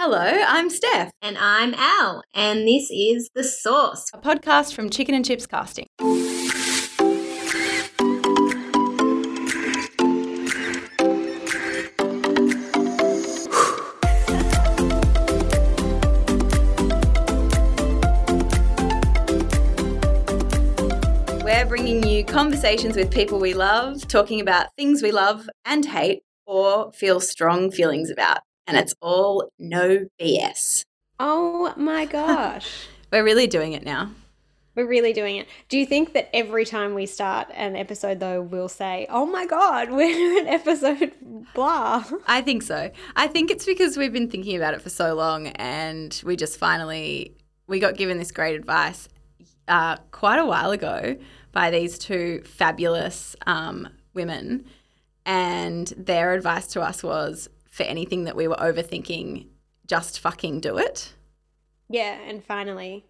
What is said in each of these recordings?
Hello, I'm Steph, And I'm Al, and this is The Sauce. a podcast from Chicken and Chips Casting. We're bringing you conversations with people we love, talking about things we love and hate or feel strong feelings about. And it's all no BS. Oh my gosh. We're really doing it now. We're really doing it. Do you think that every time we start an episode, though, we'll say, oh my God, we're in episode blah? I think so. I think it's because we've been thinking about it for so long and we just finally we got given this great advice uh, quite a while ago by these two fabulous um, women and their advice to us was for anything that we were overthinking just fucking do it Yeah, and finally,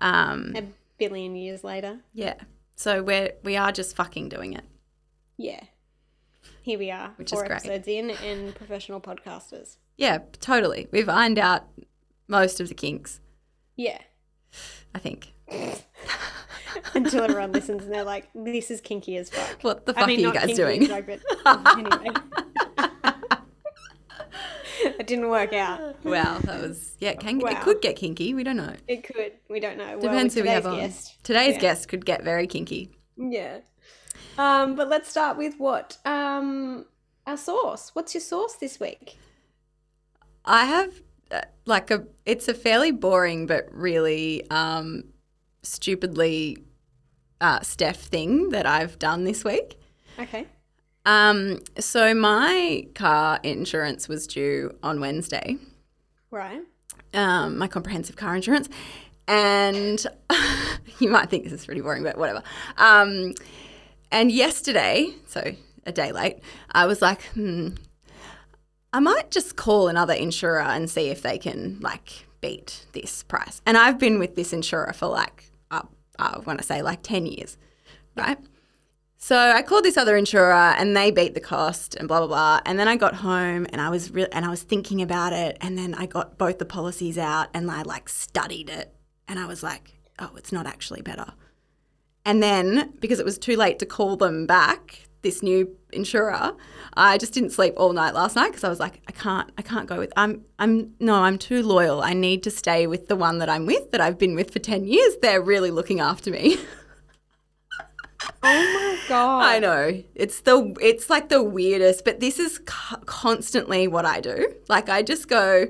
um, a billion years later, yeah so we're we are just fucking doing it yeah, here we are, Which is four great. episodes in, and professional podcasters. yeah totally we've ironed out most of the kinks Yeah. i think Until everyone listens and they're like, this is kinky as fuck. what the fuck I mean, are you guys doing fuck, but anyway. it didn't work out. Wow, that was yeah. Can, It could get kinky. We don't know. It could. We don't know. Depends well, who we have on. today's guest. Today's Yeah. guest could get very kinky. Yeah. Um, but let's start with what? Um, our sauce. What's your sauce this week? I have uh, like a. It's a fairly boring but really um, stupidly uh, Steph thing that I've done this week. Okay. Um, so my car insurance was due on Wednesday. Right. um, my comprehensive car insurance. And you might think this is pretty boring, but whatever. Um, and yesterday, so a day late, I was like, hmm, I might just call another insurer and see if they can like beat this price. And I've been with this insurer for like, uh, I want to say like 10 years, right? So I called this other insurer and they beat the cost and blah blah blah. And then I got home and I was re- and I was thinking about it and then I got both the policies out and I like studied it and I was like, oh, it's not actually better. And then because it was too late to call them back, this new insurer, I just didn't sleep all night last night because I was like, I can't, I can't go with. I'm, I'm no, I'm too loyal. I need to stay with the one that I'm with that I've been with for ten years. They're really looking after me. Oh my god. I know. It's the it's like the weirdest, but this is co- constantly what I do. Like I just go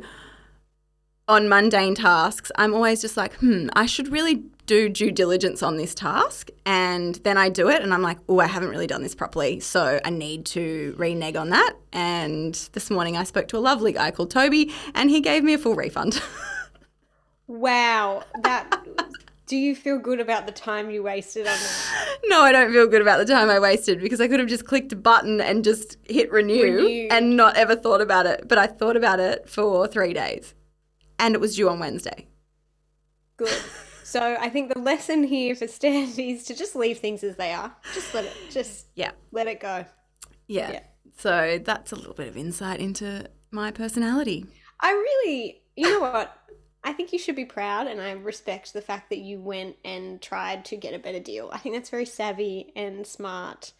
on mundane tasks. I'm always just like, "Hmm, I should really do due diligence on this task." And then I do it and I'm like, "Oh, I haven't really done this properly, so I need to renege on that." And this morning I spoke to a lovely guy called Toby and he gave me a full refund. Wow. That. Do you feel good about the time you wasted on that? no, I don't feel good about the time I wasted because I could have just clicked a button and just hit renew Renew. and not ever thought about it. But I thought about it for three days and it was due on Wednesday. Good. So I think the lesson here for Stan is to just leave things as they are. Just let it. Just Yeah. let it go. Yeah. Yeah. So that's a little bit of insight into my personality. I really, you know what? I think you should be proud, and I respect the fact that you went and tried to get a better deal. I think that's very savvy and smart.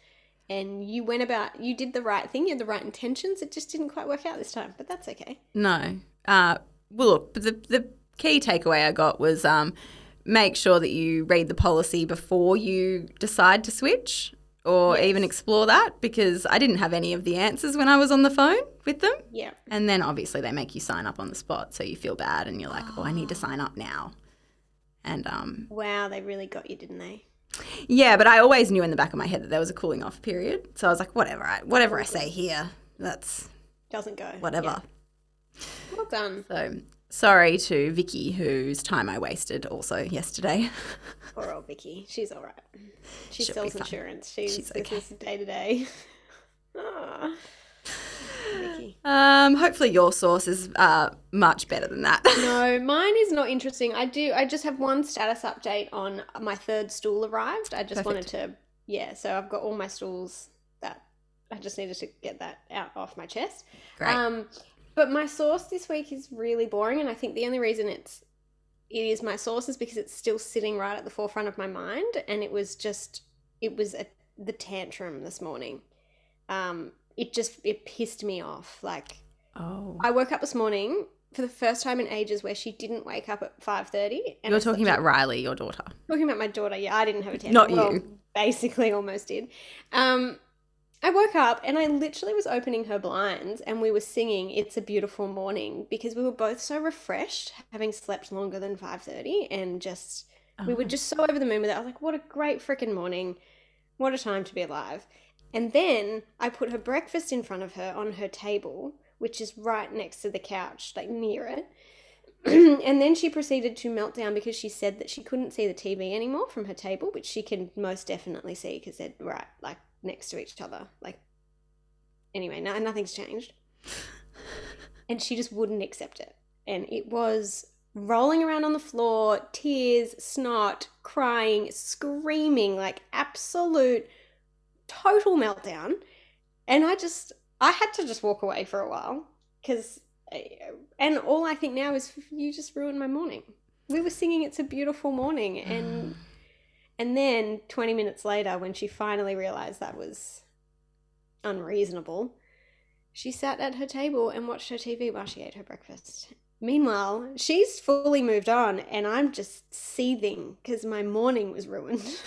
And you went about, you did the right thing, you had the right intentions. It just didn't quite work out this time, but that's okay. No. Uh, well, look, the, the key takeaway I got was um, make sure that you read the policy before you decide to switch or Yes. even explore that because I didn't have any of the answers when I was on the phone with them. Yeah. And then obviously they make you sign up on the spot, so you feel bad and you're like, oh, I need to sign up now. And um, Wow, they really got you, didn't they? yeah, but I always knew in the back of my head that there was a cooling off period, so I was like, whatever, I, whatever I say here, that's Doesn't go. whatever. Yeah. Well done. So sorry to Vicky, whose time I wasted also yesterday. Poor old Vicky. She's all right. She She'll sells insurance. She's, She's this okay. day to day. Ah, Vicky. Um, hopefully your sauce is uh, much better than that. No, mine is not interesting. I do. I just have one status update on my third stool arrived. I just wanted to, yeah. So I've got all my stools that I just needed to get that out off my chest. Great. Um, But my sauce this week is really boring, and I think the only reason it's it is my sauce is because it's still sitting right at the forefront of my mind, and it was just it was a, the tantrum this morning. Um, it just it pissed me off. Like Oh. I woke up this morning for the first time in ages where she didn't wake up at five thirty. You're talking about Riley, your daughter. talking about my daughter. Yeah, I didn't have a tantrum. Not Well, you. basically, almost did. Um, I woke up and I literally was opening her blinds and we were singing "It's a Beautiful Morning" because we were both so refreshed, having slept longer than five thirty, and just we were Oh. just so over the moon with it. I was like, "What a great freaking morning! What a time to be alive!" And then I put her breakfast in front of her on her table, which is right next to the couch, like near it. and then she proceeded to melt down because she said that she couldn't see the TV anymore from her table, which she can most definitely see because they're right like next to each other. Like, anyway, no, nothing's changed. And she just wouldn't accept it. And it was rolling around on the floor, tears, snot, crying, screaming, like absolute total meltdown. And I just, I had to just walk away for a while because, eh, and all I think now is you just ruined my morning. We were singing "It's a Beautiful Morning," and and then twenty minutes later, when she finally realized that was unreasonable, she sat at her table and watched her TV while she ate her breakfast. Meanwhile, she's fully moved on, and I'm just seething because my morning was ruined.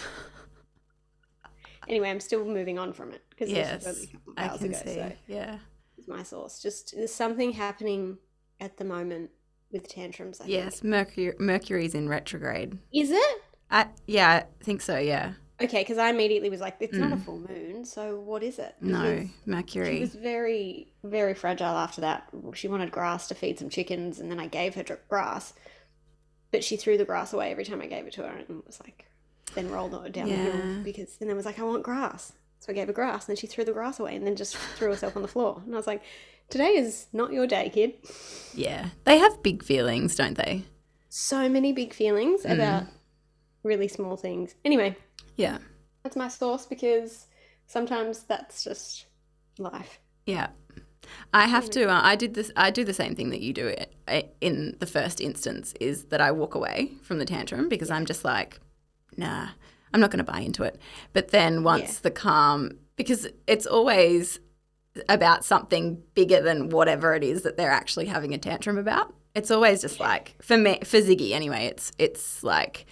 anyway, I'm still moving on from it because Yes, this was only a couple of I hours can ago. see. So Yeah. it's my sauce. Just there's something happening at the moment with tantrums. I think. Yes, Mercury Mercury's in retrograde. Is it? I yeah, I think so, yeah. Okay, because I immediately was like, it's not a Mm. full moon, so what is it? No, Because She was very, very fragile after that. She wanted grass to feed some chickens, and then I gave her grass, but she threw the grass away every time I gave it to her, and was like, then rolled it down the hill because, and then I was like, I want grass, so I gave her grass, and then she threw the grass away, and then just threw herself on the floor, and I was like, today is not your day, kid. Yeah. They have big feelings, don't they? So many big feelings Mm. about really small things. Anyway, Yeah. that's my sauce because sometimes that's just life. Yeah. I have to. Uh, I did this. I do the same thing that you do. It I- in the first instance is that I walk away from the tantrum because I'm just like, nah, I'm not going to buy into it. But then once Yeah. the calm, because it's always about something bigger than whatever it is that they're actually having a tantrum about. It's always just like for me, for Ziggy anyway. It's it's like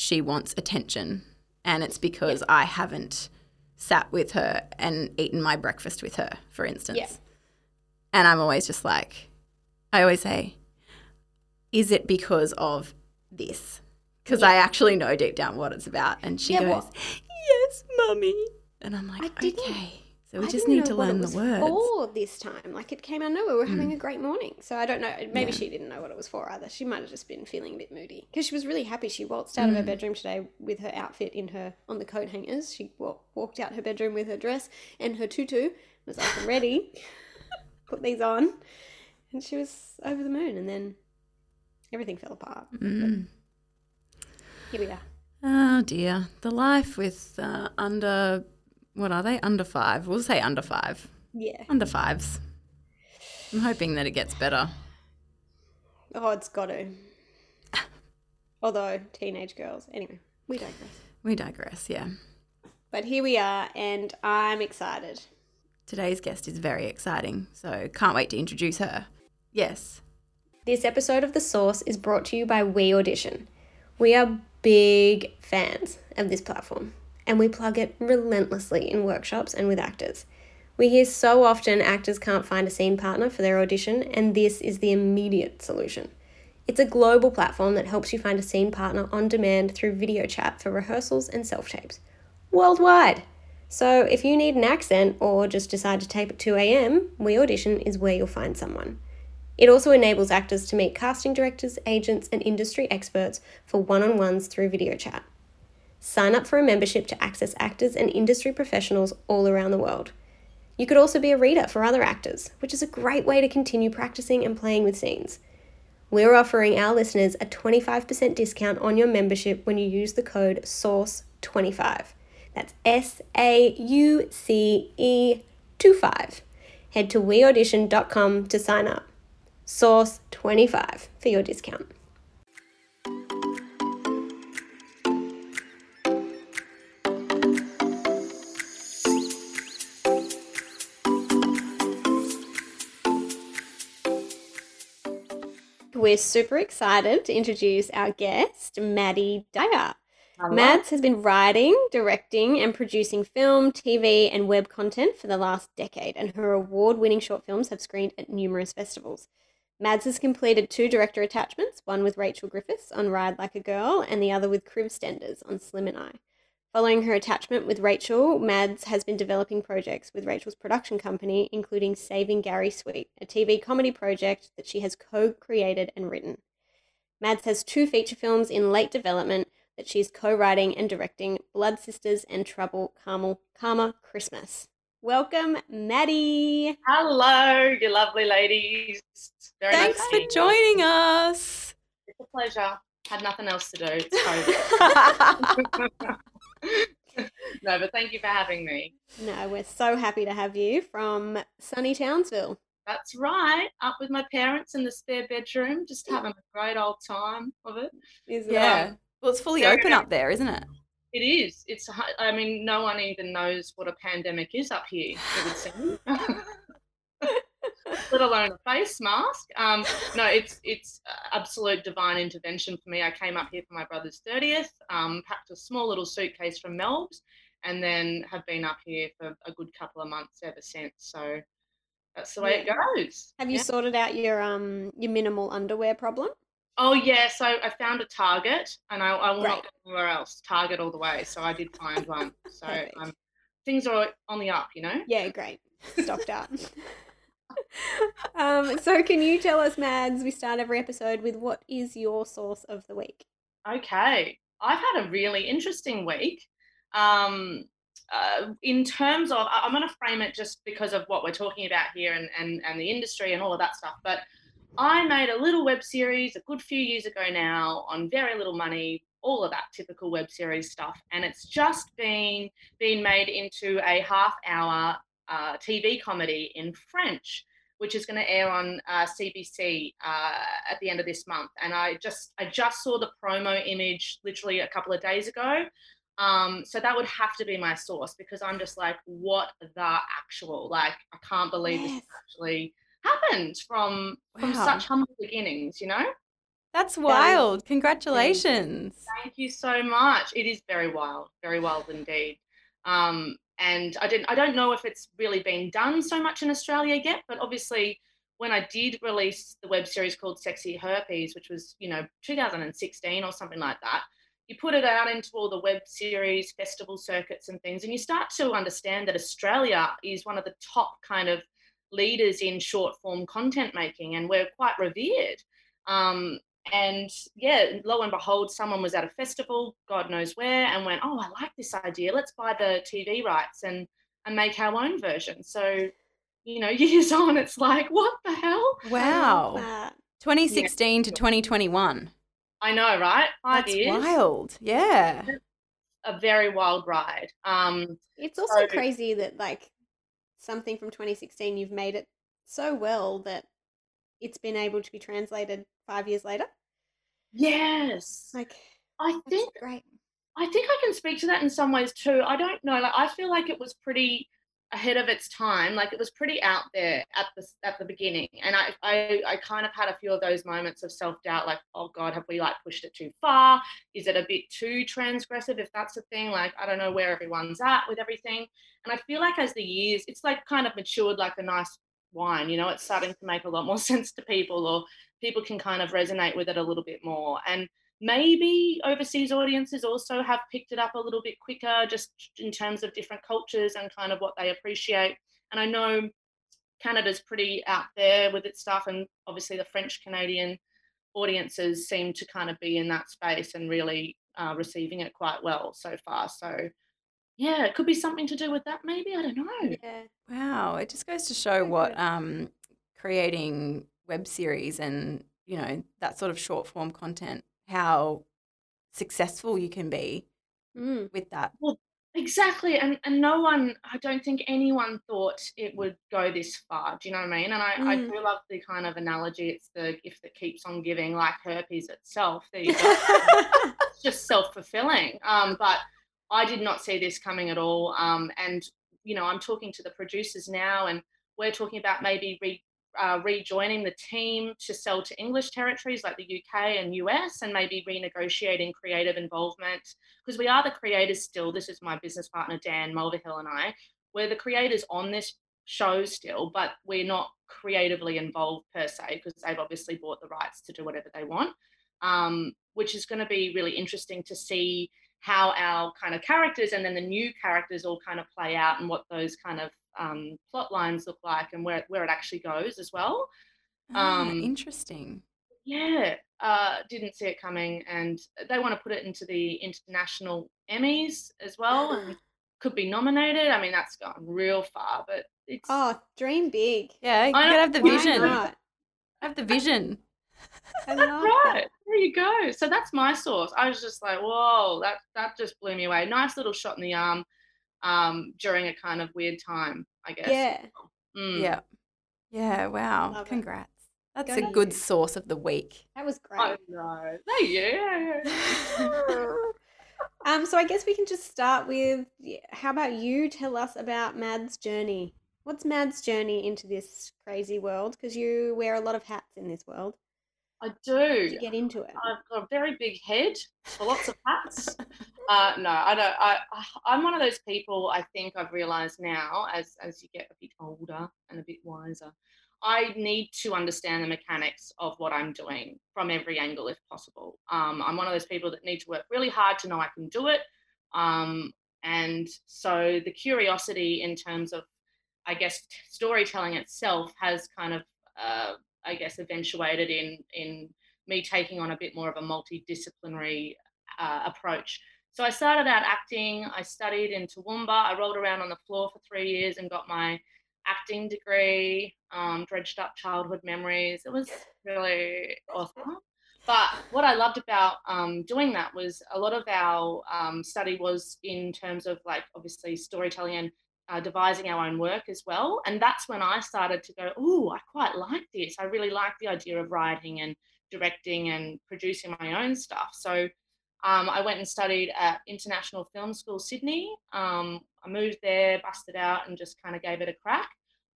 she wants attention, and it's because I haven't sat with her and eaten my breakfast with her, for instance. Yeah. And I'm always just like, I always say, is it because of this? Because I actually know deep down what it's about. And she Yeah, goes, well- yes, mummy. And I'm like, I okay. So we I just need to what it learn the was words. For this time, like it came out of nowhere. We were having Mm. a great morning, so I don't know. Maybe Yeah. she didn't know what it was for either. She might have just been feeling a bit moody because she was really happy. She waltzed out of her Mm. bedroom today with her outfit in her on the coat hangers. She wa- walked out her bedroom with her dress and her tutu. Was like, "I'm ready. Put these on," and she was over the moon. And then everything fell apart. Mm. Here we are. Oh dear. The life with uh, under, what are they? Under five. We'll say under five. Yeah. Under fives. I'm hoping that it gets better. Oh, it's got to. Although teenage girls. Anyway, we digress. We digress, yeah. But here we are, and I'm excited. Today's guest is very exciting, so can't wait to introduce her. Yes. This episode of The Sauce is brought to you by We Audition. We are big fans of this platform, and we plug it relentlessly in workshops and with actors. We hear so often actors can't find a scene partner for their audition, and this is the immediate solution. It's a global platform that helps you find a scene partner on demand through video chat for rehearsals and self tapes. Worldwide! So if you need an accent or just decide to tape at 2 a.m., We Audition is where you'll find someone. It also enables actors to meet casting directors, agents, and industry experts for one on ones through video chat. Sign up for a membership to access actors and industry professionals all around the world. You could also be a reader for other actors, which is a great way to continue practicing and playing with scenes. We're offering our listeners a 25% discount on your membership when you use the code SAUCE25. That's S A U C E 25. Head to weaudition.com to sign up. Sauce 25 for your discount. We're super excited to introduce our guest, Maddie Dyer. Mads has been writing, directing, and producing film, TV, and web content for the last decade, and her award winning short films have screened at numerous festivals. Mads has completed two director attachments, one with Rachel Griffiths on Ride Like a Girl, and the other with Kriv Stenders on Slim and I. Following her attachment with Rachel, Mads has been developing projects with Rachel's production company, including Saving Gary Sweet, a TV comedy project that she has co created and written. Mads has two feature films in late development that she's co-writing and directing Blood Sisters and Trouble Carmel Karma Christmas. Welcome, Maddie. Hello, you lovely ladies. Very Thanks nice for joining us. It's a pleasure. Had nothing else to do. It's no, but thank you for having me. No, we're so happy to have you from sunny Townsville. That's right. Up with my parents in the spare bedroom, just having a great old time of it. Is yeah. Well, it's fully open up there, isn't it? It is. It's. I mean, no one even knows what a pandemic is up here. It would seem. Let alone a face mask. Um, no, it's it's absolute divine intervention for me. I came up here for my brother's thirtieth. Um, packed a small little suitcase from Melbourne, and then have been up here for a good couple of months ever since. So that's the way yeah. it goes. Have you yeah. sorted out your um your minimal underwear problem? Oh yeah, so I found a Target, and I, I will not go anywhere else. Target all the way. So I did find one. So um, things are on the up, you know. Yeah, great. Stocked up. um, so can you tell us, Mads? We start every episode with what is your sauce of the week? Okay, I've had a really interesting week. Um, uh, in terms of, I'm going to frame it just because of what we're talking about here and, and, and the industry and all of that stuff. But I made a little web series a good few years ago now on very little money, all of that typical web series stuff, and it's just been been made into a half hour uh, TV comedy in French, which is going to air on uh, CBC uh, at the end of this month. And I just I just saw the promo image literally a couple of days ago. Um, so that would have to be my sauce because I'm just like, what the actual? Like, I can't believe yes. this actually happened from wow. from such humble beginnings, you know? That's wild. Congratulations. Thank you so much. It is very wild, very wild indeed. Um, and I didn't I don't know if it's really been done so much in Australia yet, but obviously when I did release the web series called Sexy Herpes, which was, you know, 2016 or something like that, you put it out into all the web series, festival circuits and things, and you start to understand that Australia is one of the top kind of leaders in short form content making, and we're quite revered. Um, and yeah, lo and behold, someone was at a festival, God knows where, and went, "Oh, I like this idea. Let's buy the TV rights and and make our own version." So, you know, years on, it's like, what the hell? Wow. 2016 yeah. to 2021. I know, right? Five That's years. wild. Yeah. A very wild ride. Um, it's also so, crazy that like something from 2016, you've made it so well that it's been able to be translated five years later. Yes. Like, I think great. I think I can speak to that in some ways too. I don't know. Like, I feel like it was pretty ahead of its time. Like it was pretty out there at the at the beginning, and I I, I kind of had a few of those moments of self doubt. Like, oh God, have we like pushed it too far? Is it a bit too transgressive? If that's a thing, like I don't know where everyone's at with everything. And I feel like as the years, it's like kind of matured like a nice wine. You know, it's starting to make a lot more sense to people, or people can kind of resonate with it a little bit more. And maybe overseas audiences also have picked it up a little bit quicker just in terms of different cultures and kind of what they appreciate and i know canada's pretty out there with its stuff and obviously the french canadian audiences seem to kind of be in that space and really uh, receiving it quite well so far so yeah it could be something to do with that maybe i don't know yeah wow it just goes to show what um, creating web series and you know that sort of short form content how successful you can be mm. with that. Well, Exactly, and and no one, I don't think anyone thought it would go this far. Do you know what I mean? And I, I Mm. do love the kind of analogy. It's the gift that keeps on giving, like herpes itself. There you go. it's just self fulfilling. Um, but I did not see this coming at all. Um, and you know, I'm talking to the producers now, and we're talking about maybe re, uh, rejoining the team to sell to English territories like the UK and US, and maybe renegotiating creative involvement because we are the creators still. This is my business partner Dan Mulverhill and I. We're the creators on this show still, but we're not creatively involved per se because they've obviously bought the rights to do whatever they want. Um, which is going to be really interesting to see how our kind of characters and then the new characters all kind of play out and what those kind of um, plot lines look like and where, where it actually goes as well. Ah, Um, interesting. Yeah, uh, didn't see it coming, and they want to put it into the international Emmys as well, and could be nominated. I mean, that's gone real far, but it's oh, dream big. Yeah, you I gotta have the vision. not? Have the vision. I that's love right. that. There you go. So that's my sauce. I was just like, whoa, that that just blew me away. Nice little shot in the arm um, during a kind of weird time, I guess. Yeah. Mm. Yeah. Yeah, wow. Love it. Congrats. That's Go a you. good sauce of the week. That was great. I know. Thank you. Um, so I guess we can just start with how about you tell us about Mad's journey? What's Mad's journey into this crazy world? Because you wear a lot of hats in this world. I do. get into it? I've got a very big head for lots of hats. uh, no, I don't. I, I I'm one of those people. I think I've realised now, as as you get a bit older and a bit wiser, I need to understand the mechanics of what I'm doing from every angle, if possible. Um, I'm one of those people that need to work really hard to know I can do it. Um, and so the curiosity in terms of, I guess, storytelling itself has kind of, uh, I guess, eventuated in in me taking on a bit more of a multidisciplinary uh, approach. So I started out acting. I studied in Toowoomba. I rolled around on the floor for three years and got my acting degree. Um, dredged up childhood memories. It was really awesome. But what I loved about um, doing that was a lot of our um, study was in terms of like obviously storytelling and uh, devising our own work as well. And that's when I started to go, oh, I quite like this. I really like the idea of writing and directing and producing my own stuff. So um, I went and studied at International Film School Sydney. Um, I moved there, busted out, and just kind of gave it a crack.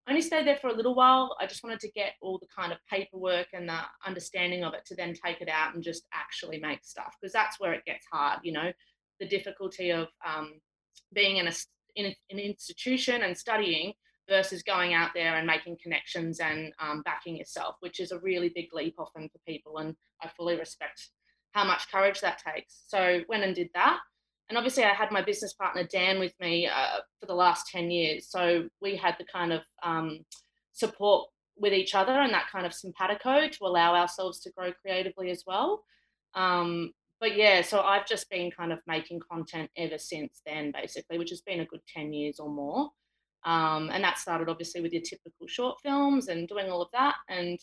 I only stayed there for a little while. I just wanted to get all the kind of paperwork and the understanding of it to then take it out and just actually make stuff because that's where it gets hard, you know, the difficulty of um, being in, a, in an institution and studying versus going out there and making connections and um, backing yourself, which is a really big leap often for people. And I fully respect how much courage that takes. So went and did that. And obviously, I had my business partner Dan with me uh, for the last 10 years. So we had the kind of um, support with each other and that kind of simpatico to allow ourselves to grow creatively as well. Um, but yeah, so I've just been kind of making content ever since then, basically, which has been a good 10 years or more. Um, and that started obviously with your typical short films and doing all of that. And,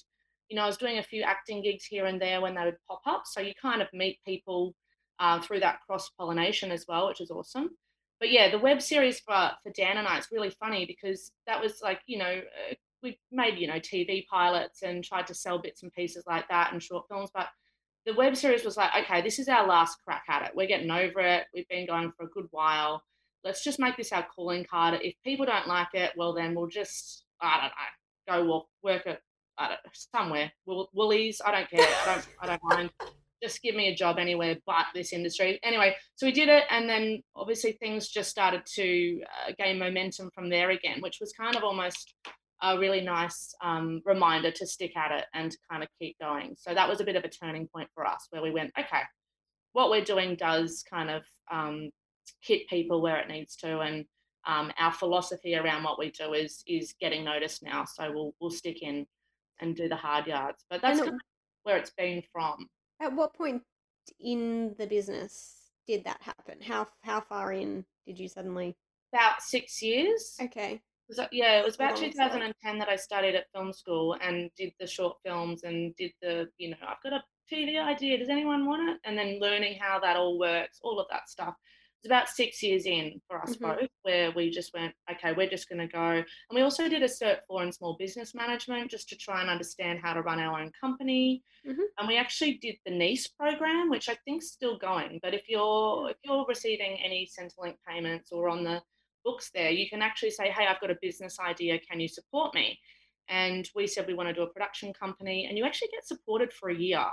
you know, I was doing a few acting gigs here and there when they would pop up. So you kind of meet people uh, through that cross pollination as well, which is awesome. But yeah, the web series for, for Dan and I, it's really funny because that was like, you know, uh, we made, you know, TV pilots and tried to sell bits and pieces like that and short films. But the web series was like, okay, this is our last crack at it. We're getting over it. We've been going for a good while. Let's just make this our calling card. If people don't like it, well, then we'll just, I don't know, go walk, work at somewhere. Wool, Woolies, I don't care. I don't, I don't mind. Just give me a job anywhere but this industry. Anyway, so we did it, and then obviously things just started to uh, gain momentum from there again, which was kind of almost a really nice um, reminder to stick at it and to kind of keep going. So that was a bit of a turning point for us where we went, okay, what we're doing does kind of um, hit people where it needs to, and um, our philosophy around what we do is is getting noticed now. So we'll we'll stick in and do the hard yards. But that's kind of where it's been from. At what point in the business did that happen? How how far in did you suddenly? About six years. Okay. Was that, yeah, it was about 2010 that I studied at film school and did the short films and did the, you know, I've got a TV idea. Does anyone want it? And then learning how that all works, all of that stuff. was about six years in for us Mhm. both, where we just went, okay, we're just going to go. And we also did a Cert 4 in small business management just to try and understand how to run our own company. Mhm. And we actually did the NEIS program, which I think's still going. But if you're if you're receiving any Centrelink payments or on the books there, you can actually say, hey, I've got a business idea. Can you support me? And we said we want to do a production company, and you actually get supported for a year.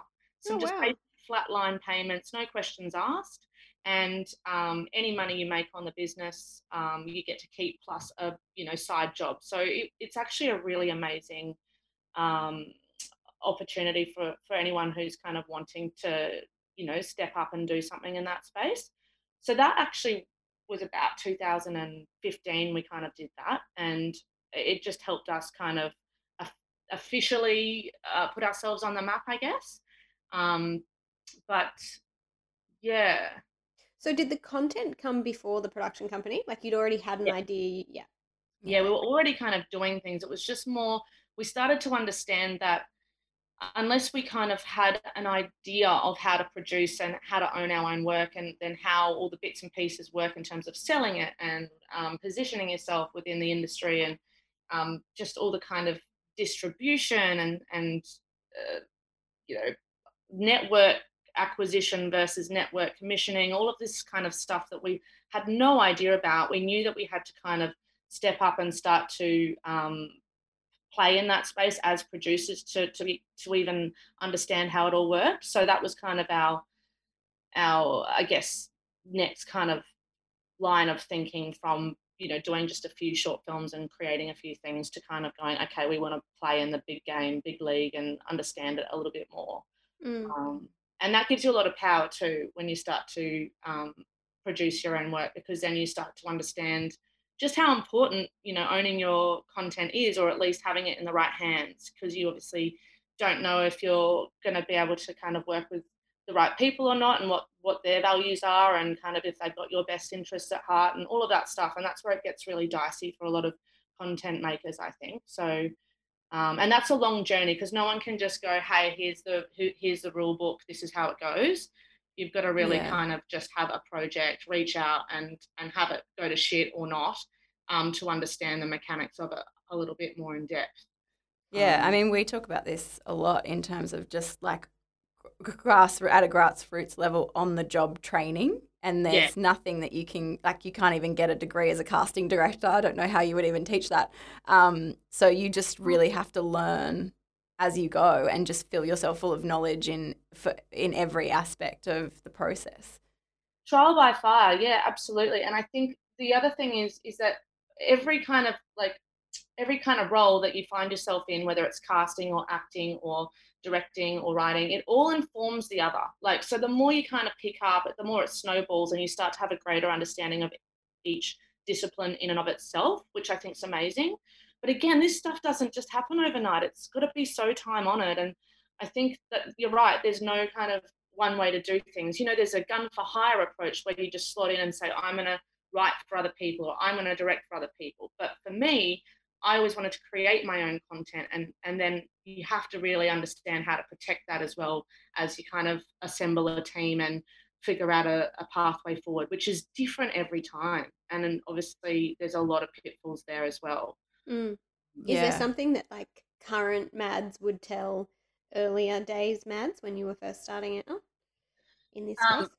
Some Oh, just wow. basic flatline payments, no questions asked and um, any money you make on the business um, you get to keep plus a you know side job so it, it's actually a really amazing um, opportunity for for anyone who's kind of wanting to you know step up and do something in that space so that actually was about 2015 we kind of did that and it just helped us kind of officially uh, put ourselves on the map i guess um, but yeah So did the content come before the production company? Like you'd already had an Yeah. idea? Yeah. yeah, we were already kind of doing things. It was just more, we started to understand that unless we kind of had an idea of how to produce and how to own our own work and then how all the bits and pieces work in terms of selling it and um, positioning yourself within the industry and um, just all the kind of distribution and, and uh, you know, network acquisition versus network commissioning, all of this kind of stuff that we had no idea about. We knew that we had to kind of step up and start to um, play in that space as producers to to, be, to even understand how it all worked. So that was kind of our our I guess next kind of line of thinking from you know doing just a few short films and creating a few things to kind of going okay we want to play in the big game big league and understand it a little bit more Mm. um, and that gives you a lot of power too when you start to um, produce your own work because then you start to understand just how important you know owning your content is or at least having it in the right hands because you obviously don't know if you're going to be able to kind of work with the right people or not and what what their values are and kind of if they've got your best interests at heart and all of that stuff and that's where it gets really dicey for a lot of content makers i think so um, and that's a long journey because no one can just go, "Hey, here's the here's the rule book. This is how it goes." You've got to really Yeah. kind of just have a project, reach out, and and have it go to shit or not, um, to understand the mechanics of it a little bit more in depth. Yeah, I Um, mean, we talk about this a lot in terms of just like grass at a grassroots level on the job training. And Yeah. there's nothing that you can like. You can't even get a degree as a casting director. I don't know how you would even teach that. Um, so you just really have to learn as you go and just fill yourself full of knowledge in for, in every aspect of the process. trial by fire yeah absolutely. And i think the other thing is is that every kind of like every kind of role that you find yourself in whether it's casting or acting or directing or writing it all informs the other. Like so the more you kind of pick up the more it snowballs and you start to have a greater understanding of each discipline in and of itself which i think is amazing but again this stuff doesn't just happen overnight it's got to be so time honored and i think that you're right there's no kind of one way to do things. You know, there's a gun for hire approach where you just slot in and say, I'm going to write for other people or I'm going to direct for other people. But for me, I always wanted to create my own content and and then you have to really understand how to protect that as well as you kind of assemble a team and figure out a, a pathway forward, which is different every time. And then obviously there's a lot of pitfalls there as well. Mm. Is Yeah. there something that like current Mads would tell earlier days Mads when you were first starting out in this Um, space?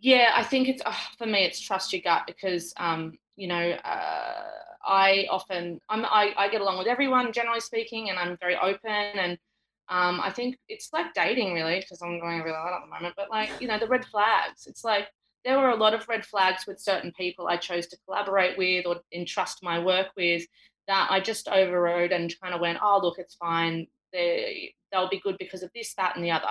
Yeah, I think it's oh, for me. It's trust your gut because um, you know uh, I often I'm I, I get along with everyone generally speaking, and I'm very open and um, I think it's like dating really because I'm going really hard at the moment. But like you know the red flags. It's like there were a lot of red flags with certain people I chose to collaborate with or entrust my work with that I just overrode and kind of went, oh look, it's fine. They they'll be good because of this, that, and the other.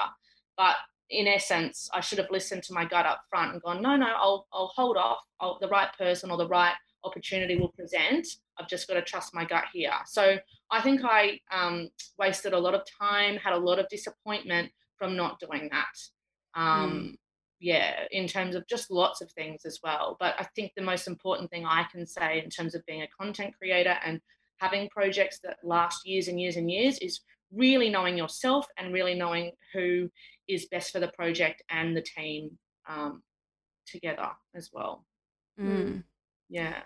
But in essence, I should have listened to my gut up front and gone, no, no, I'll, I'll hold off. I'll, the right person or the right opportunity will present. I've just got to trust my gut here. So I think I um, wasted a lot of time, had a lot of disappointment from not doing that. Um, Yeah, in terms of just lots of things as well. But I think the most important thing I can say in terms of being a content creator and having projects that last years and years and years is really knowing yourself and really knowing who is best for the project and the team. Um, together as well. Mm. Yeah.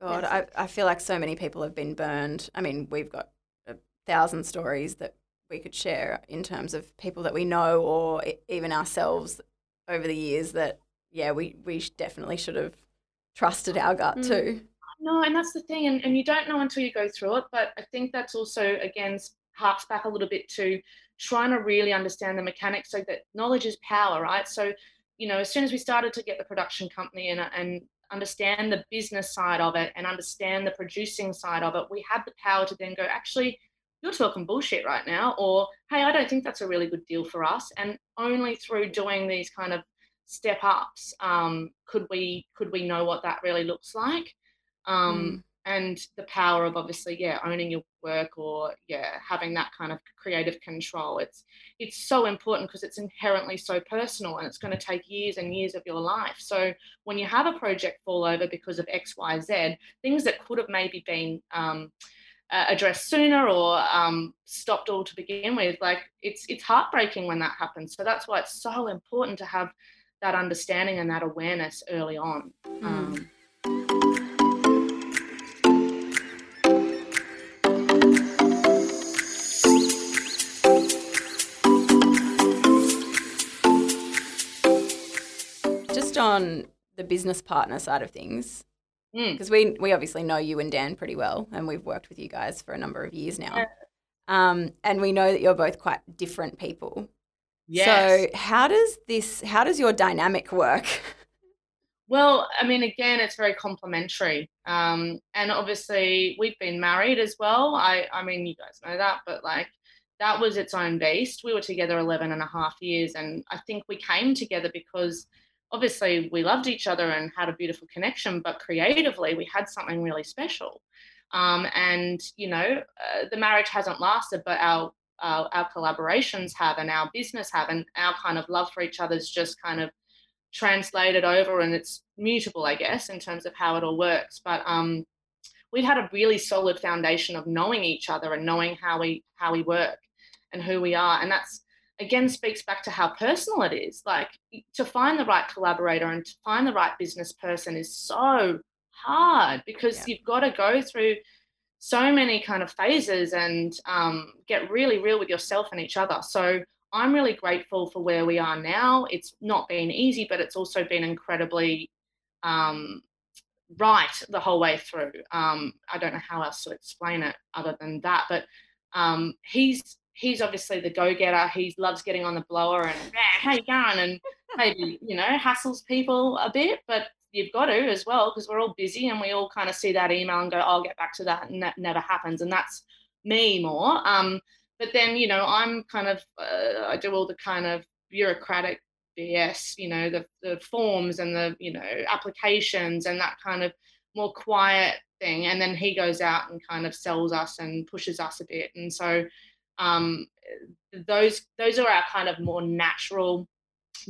God, I, I feel like so many people have been burned. I mean, we've got a thousand stories that we could share in terms of people that we know or even ourselves over the years that, yeah, we, we definitely should have trusted our gut Mm. too. No, and that's the thing, and, and you don't know until you go through it. But I think that's also again harks back a little bit to trying to really understand the mechanics, so that knowledge is power, right? So, you know, as soon as we started to get the production company and and understand the business side of it and understand the producing side of it, we had the power to then go, actually, you're talking bullshit right now, or hey, I don't think that's a really good deal for us. And only through doing these kind of step ups um, could we could we know what that really looks like um, and the power of obviously yeah owning your work or yeah having that kind of creative control it's it's so important because it's inherently so personal and it's going to take years and years of your life so when you have a project fall over because of x y z things that could have maybe been um, uh, addressed sooner or um, stopped all to begin with like it's it's heartbreaking when that happens. So that's why it's so important to have that understanding and that awareness early on. Um, Just on the business partner side of things, mm. because we we obviously know you and Dan pretty well, and we've worked with you guys for a number of years now. Yeah. Um, and we know that you're both quite different people. yes. So how does this? How does your dynamic work? Well, I mean, again, it's very complementary. Um, and obviously, we've been married as well. I, I mean, you guys know that, but like, that was its own beast. We were together 11 and a half years. And I think we came together because obviously we loved each other and had a beautiful connection, but creatively, we had something really special. Um, and, you know, uh, the marriage hasn't lasted, but our, our, our collaborations have, and our business have, and our kind of love for each other's just kind of translated over and it's mutable i guess in terms of how it all works but um we've had a really solid foundation of knowing each other and knowing how we how we work and who we are and that's again speaks back to how personal it is like to find the right collaborator and to find the right business person is so hard because Yeah. you've got to go through so many kind of phases and um, get really real with yourself and each other so I'm really grateful for where we are now. It's not been easy, but it's also been incredibly um, right the whole way through. Um, I don't know how else to explain it other than that, but um, he's he's obviously the go-getter. He loves getting on the blower and "Yeah, how you going and maybe you know hassles people a bit, but you've got to as well because we're all busy and we all kind of see that email and go, "I'll get back to that," and that never happens, and that's me more. Um, but then you know i'm kind of uh, i do all the kind of bureaucratic bs you know the, the forms and the you know applications and that kind of more quiet thing and then he goes out and kind of sells us and pushes us a bit and so um, those those are our kind of more natural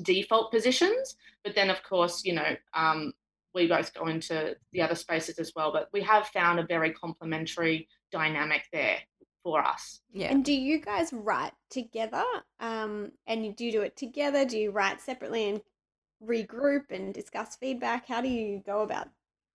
default positions but then of course you know um, we both go into the other spaces as well but we have found a very complementary dynamic there for us Yeah. And do you guys write together? Um, and you do you do it together? Do you write separately and regroup and discuss feedback? How do you go about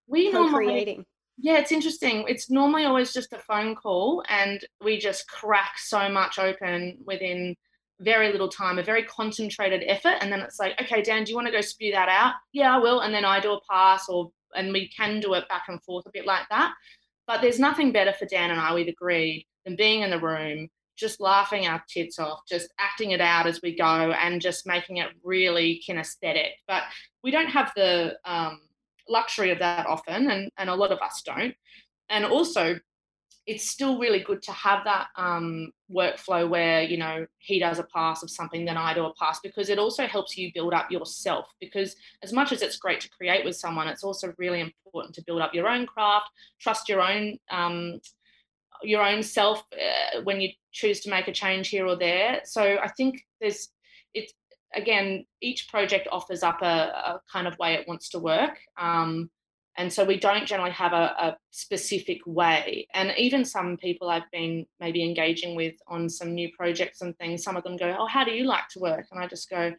we normally co-creating? Yeah, it's interesting. It's normally always just a phone call, and we just crack so much open within very little time, a very concentrated effort. And then it's like, okay, Dan, do you want to go spew that out? Yeah, I will. And then I do a pass, or and we can do it back and forth a bit like that. But there's nothing better for Dan and I, we've agreed, than being in the room, just laughing our tits off, just acting it out as we go, and just making it really kinesthetic. But we don't have the um, luxury of that often, and, and a lot of us don't. And also, it's still really good to have that um, workflow where you know he does a pass of something then i do a pass because it also helps you build up yourself because as much as it's great to create with someone it's also really important to build up your own craft trust your own um, your own self uh, when you choose to make a change here or there so i think there's again each project offers up a, a kind of way it wants to work um, and so we don't generally have a, a, specific way and even some people i've been maybe engaging with on some new projects and things some of them go oh how do you like to work and i just go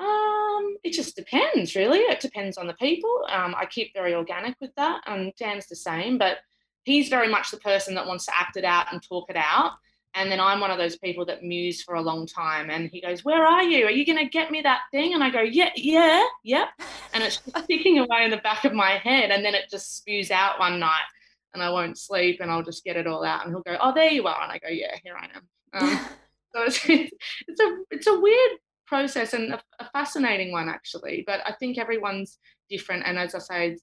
Um, it just depends, really. It depends on the people. Um, I keep very organic with that, and Dan's the same, but he's very much the person that wants to act it out and talk it out. And then I'm one of those people that muse for a long time. And he goes, Where are you? Are you going to get me that thing? And I go, Yeah, yeah, yep. And it's ticking away in the back of my head. And then it just spews out one night and I won't sleep and I'll just get it all out. And he'll go, Oh, there you are. And I go, Yeah, here I am. Um, so it's, it's, a, it's a weird process and a, a fascinating one, actually. But I think everyone's different. And as I say,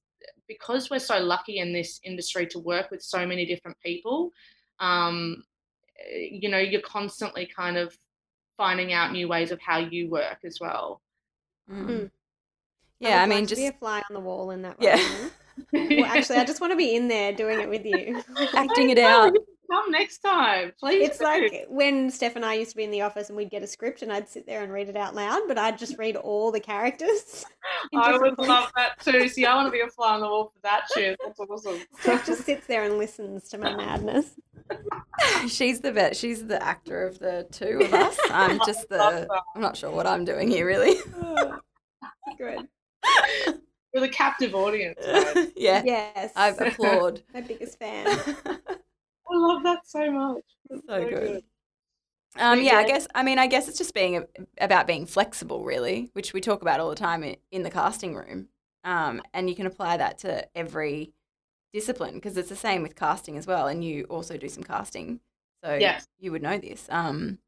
because we're so lucky in this industry to work with so many different people, um, you know, you're constantly kind of finding out new ways of how you work as well. Mm. Yeah, I, I mean, like just be a fly on the wall in that. Yeah. well, actually, I just want to be in there doing it with you, acting it out. Come next time, please. It's like when Steph and I used to be in the office and we'd get a script and I'd sit there and read it out loud, but I'd just read all the characters. I would love that too. See, I want to be a fly on the wall for that shit. That's awesome. Steph just sits there and listens to my madness. She's the vet. She's the actor of the two of us. I'm just the. I'm not sure what I'm doing here, really. Good. You're the captive audience. yeah. Yes. I applaud. my biggest fan. I love that so much. so, so, good. good. Um, yeah, I guess. I mean, I guess it's just being about being flexible, really, which we talk about all the time in the casting room. Um, and you can apply that to every discipline because it's the same with casting as well. And you also do some casting, so yes. you would know this. Um,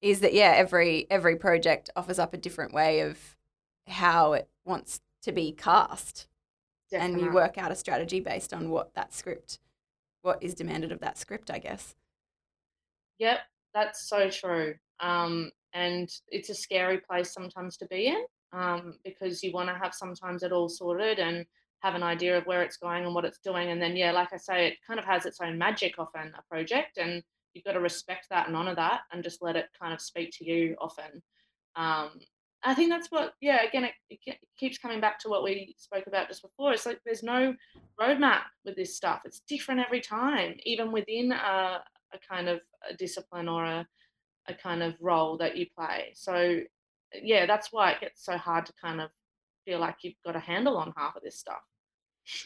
is that yeah? Every every project offers up a different way of how it wants to be cast, Definitely. and you work out a strategy based on what that script what is demanded of that script, I guess. Yep, that's so true. Um, and it's a scary place sometimes to be in um, because you want to have sometimes it all sorted and have an idea of where it's going and what it's doing. And then, yeah, like I say, it kind of has its own magic often, a project, and you've got to respect that and honor that and just let it kind of speak to you often. Um, I think that's what, yeah, again, it, it, keeps coming back to what we spoke about just before. It's like there's no roadmap with this stuff. It's different every time, even within a, a kind of a discipline or a, a kind of role that you play. So, yeah, that's why it gets so hard to kind of feel like you've got a handle on half of this stuff.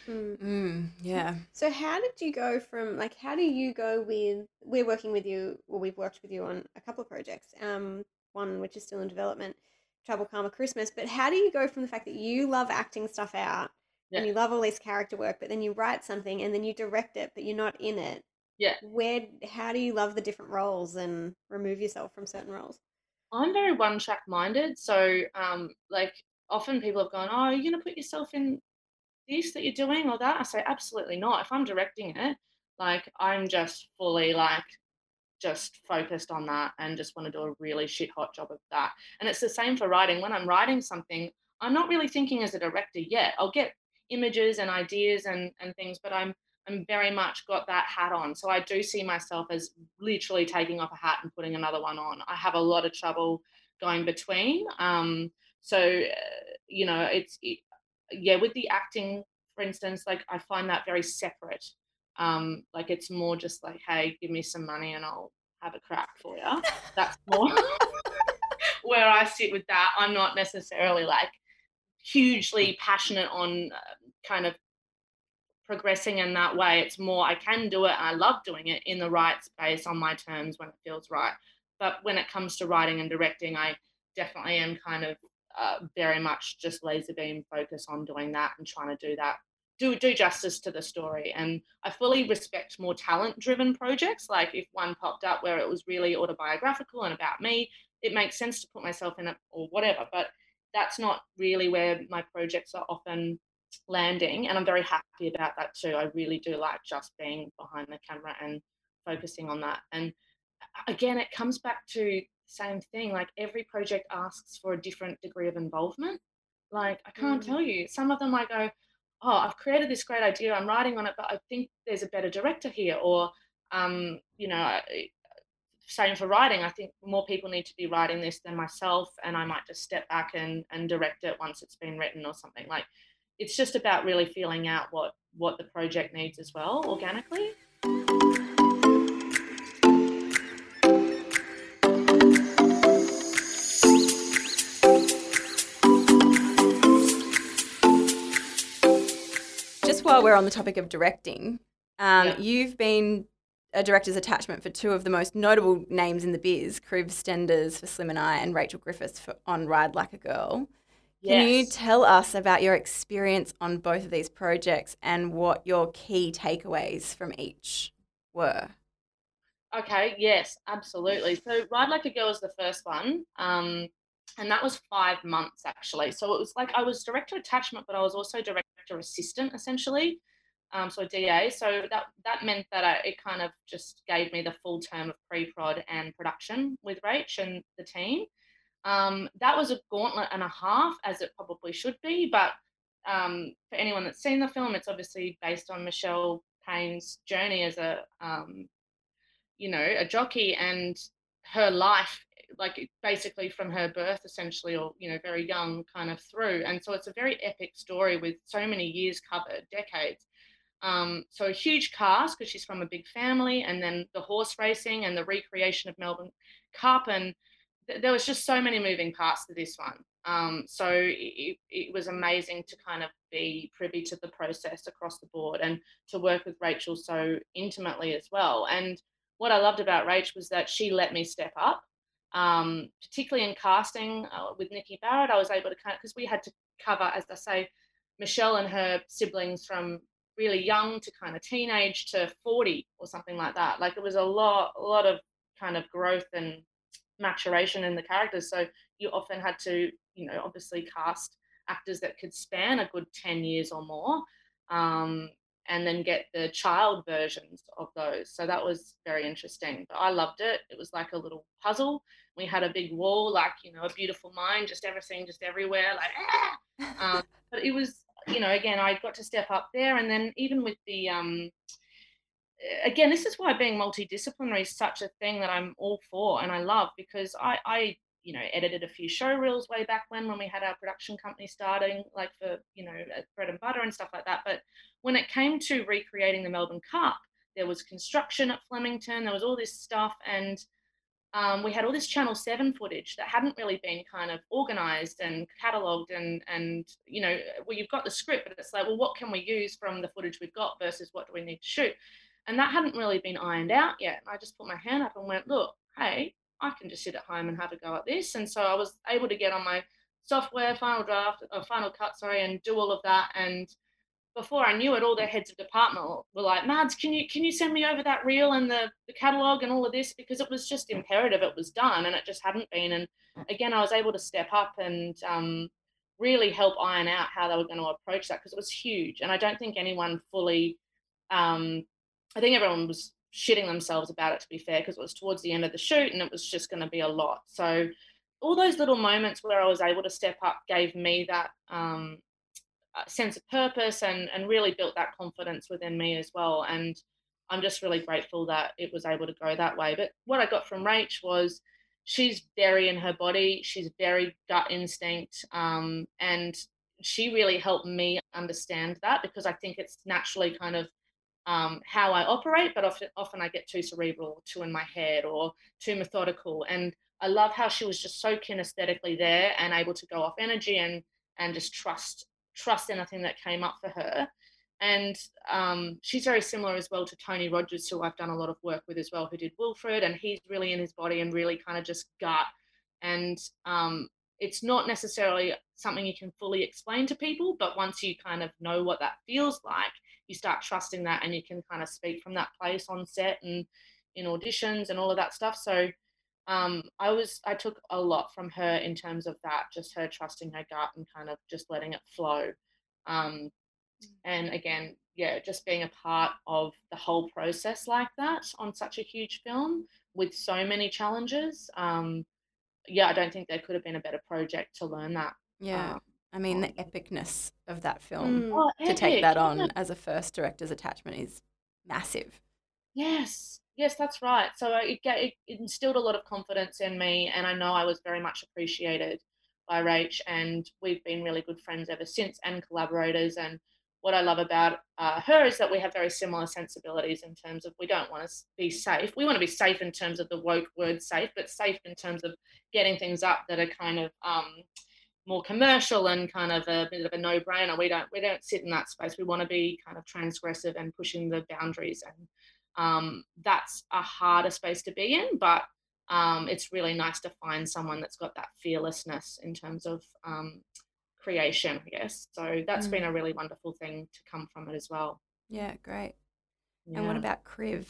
Mm. Mm, yeah. So how did you go from like how do you go with we're working with you or we've worked with you on a couple of projects. Um one which is still in development Trouble Karma Christmas, but how do you go from the fact that you love acting stuff out yeah. and you love all this character work, but then you write something and then you direct it, but you're not in it? Yeah. Where, how do you love the different roles and remove yourself from certain roles? I'm very one track minded. So, um, like, often people have gone, Oh, you're to put yourself in this that you're doing or that? I say, Absolutely not. If I'm directing it, like, I'm just fully like, just focused on that and just want to do a really shit hot job of that. And it's the same for writing. When I'm writing something, I'm not really thinking as a director yet. I'll get images and ideas and, and things, but I'm I'm very much got that hat on. So I do see myself as literally taking off a hat and putting another one on. I have a lot of trouble going between. Um, so uh, you know, it's it, yeah, with the acting, for instance, like I find that very separate. Um, like it's more just like, hey, give me some money and I'll have a crack for you. That's more where I sit with that. I'm not necessarily like hugely passionate on uh, kind of progressing in that way. It's more I can do it and I love doing it in the right space on my terms when it feels right. But when it comes to writing and directing, I definitely am kind of uh, very much just laser beam focus on doing that and trying to do that do do justice to the story. And i fully respect more talent driven projects. Like if one popped up where it was really autobiographical and about me it makes sense to put myself in it or whatever but that's not really where my projects are often landing and i'm very happy about that too. I really do like just being behind the camera and focusing on that. And again it comes back to same thing like every project asks for a different degree of involvement like i can't mm. tell you some of them i go oh, I've created this great idea, I'm writing on it, but I think there's a better director here. Or, um, you know, same for writing. I think more people need to be writing this than myself, and I might just step back and, and direct it once it's been written or something. Like, it's just about really feeling out what what the project needs as well organically. While we're on the topic of directing, um, Yeah. you've been a director's attachment for two of the most notable names in the biz, Kriv Stenders for Slim and I, and Rachel Griffiths for on Ride Like a Girl. Can you tell us about your experience on both of these projects and what your key takeaways from each were? Okay, yes, absolutely. So Ride Like a Girl was the first one. Um, and that was five months actually. So it was like I was director attachment, but I was also director assistant essentially. Um, so a DA. So that that meant that I, it kind of just gave me the full term of pre-prod and production with Rach and the team. Um, that was a gauntlet and a half, as it probably should be. But um, for anyone that's seen the film, it's obviously based on Michelle Payne's journey as a um, you know, a jockey and her life, like basically from her birth, essentially, or, you know, very young kind of through. And so it's a very epic story with so many years covered, decades. Um, so a huge cast because she's from a big family, and then the horse racing and the recreation of Melbourne Cup. And th- there was just so many moving parts to this one. Um, so it, it was amazing to kind of be privy to the process across the board and to work with Rachel so intimately as well. And what I loved about Rach was that she let me step up, um, particularly in casting uh, with Nikki Barrett. I was able to kind of, because we had to cover, as I say, Michelle and her siblings from really young to kind of teenage to 40 or something like that. Like it was a lot, a lot of kind of growth and maturation in the characters. So you often had to, you know, obviously cast actors that could span a good 10 years or more. Um, and then get the child versions of those. So that was very interesting. But I loved it. It was like a little puzzle. We had a big wall, like, you know, a beautiful mind, just everything, just everywhere, like, ah! um, but it was, you know, again, I got to step up there. And then even with the, um, again, this is why being multidisciplinary is such a thing that I'm all for and I love because I, I you know, edited a few show reels way back when when we had our production company starting, like for you know bread and butter and stuff like that. But when it came to recreating the Melbourne Cup, there was construction at Flemington, there was all this stuff, and um, we had all this Channel Seven footage that hadn't really been kind of organised and catalogued, and and you know, well, you've got the script, but it's like, well, what can we use from the footage we've got versus what do we need to shoot? And that hadn't really been ironed out yet. And I just put my hand up and went, look, hey, I can just sit at home and have a go at this. And so I was able to get on my software, Final Draft, or Final Cut, sorry, and do all of that. And before I knew it, all their heads of department were like, "Mads, can you can you send me over that reel and the, the catalog and all of this?" Because it was just imperative it was done, and it just hadn't been. And again, I was able to step up and um, really help iron out how they were going to approach that because it was huge. And I don't think anyone fully. Um, I think everyone was shitting themselves about it to be fair because it was towards the end of the shoot and it was just going to be a lot so all those little moments where i was able to step up gave me that um, sense of purpose and and really built that confidence within me as well. And i'm just really grateful that it was able to go that way. But what i got from rach was she's very in her body. She's very gut instinct um, and she really helped me understand that because i think it's naturally kind of um, how I operate, but often, often I get too cerebral, too in my head, or too methodical. And I love how she was just so kinesthetically there and able to go off energy and and just trust trust anything that came up for her. And um, she's very similar as well to Tony Rogers, who I've done a lot of work with as well, who did Wilfred, and he's really in his body and really kind of just gut. And um, it's not necessarily something you can fully explain to people, but once you kind of know what that feels like, you start trusting that and you can kind of speak from that place on set and in auditions and all of that stuff. So um, I was I took a lot from her in terms of that, just her trusting her gut and kind of just letting it flow. Um, and again, yeah, just being a part of the whole process like that on such a huge film with so many challenges. Um, yeah, I don't think there could have been a better project to learn that. Yeah. Um, I mean, the epicness of that film Mm. oh, to take epic, that yeah. on as a first director's attachment is massive. Yes, yes, that's right. So uh, it, it instilled a lot of confidence in me, and I know I was very much appreciated by Rach, and we've been really good friends ever since and collaborators. And what I love about uh, her is that we have very similar sensibilities in terms of we don't want to be safe. We want to be safe in terms of the woke word safe, but safe in terms of getting things up that are kind of um, more commercial and kind of a bit of a no-brainer. We don't we don't sit in that space. We want to be kind of transgressive and pushing the boundaries, and um, that's a harder space to be in. But um, it's really nice to find someone that's got that fearlessness in terms of um, creation, I guess. So that's mm. been a really wonderful thing to come from it as well. Yeah, great. Yeah. And what about Kriv?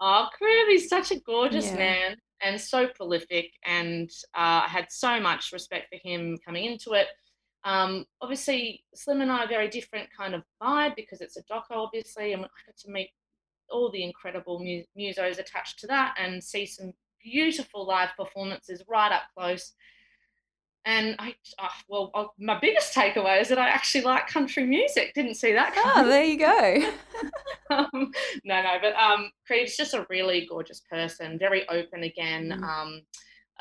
Oh, Kriv is such a gorgeous yeah. man and so prolific. And uh, I had so much respect for him coming into it. Um, obviously, Slim and I are very different kind of vibe because it's a doco, obviously, and I got to meet all the incredible mu- musos attached to that and see some beautiful live performances right up close. And I, oh, well, oh, my biggest takeaway is that I actually like country music. Didn't see that. Ah, coming. Oh, there you go. um, no, no, but um, Kriv's just a really gorgeous person, very open again. Mm. Um,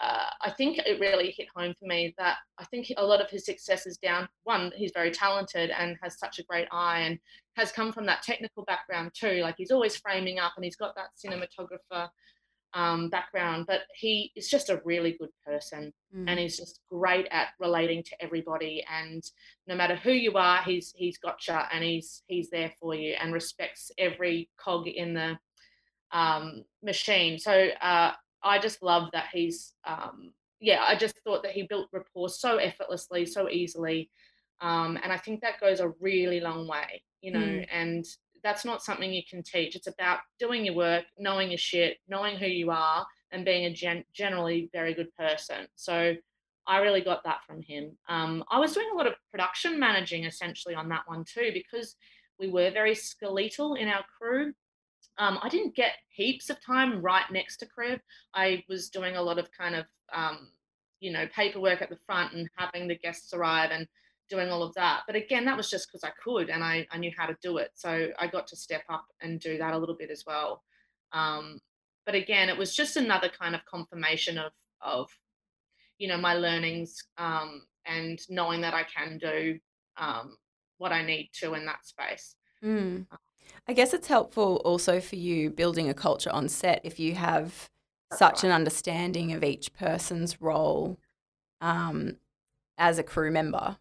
uh, I think it really hit home for me that I think a lot of his success is down. One, he's very talented and has such a great eye, and has come from that technical background too. Like he's always framing up, and he's got that cinematographer um, background, but he is just a really good person mm. and he's just great at relating to everybody. And no matter who you are, he's he's got you and he's he's there for you and respects every cog in the um, machine. So uh, I just love that he's um, yeah. I just thought that he built rapport so effortlessly, so easily. Um, and I think that goes a really long way, you know, mm. and that's not something you can teach. It's about doing your work, knowing your shit, knowing who you are, and being a gen- generally very good person. So I really got that from him. Um, I was doing a lot of production managing essentially on that one too, because we were very skeletal in our crew. Um, I didn't get heaps of time right next to Kriv. I was doing a lot of kind of, um, you know, paperwork at the front and having the guests arrive and doing all of that. But again, that was just because I could and I, I knew how to do it. So I got to step up and do that a little bit as well. Um, but again, it was just another kind of confirmation of, of you know, my learnings um, and knowing that I can do um, what I need to in that space. Mm. I guess it's helpful also for you building a culture on set if you have such right. an understanding of each person's role um, as a crew member.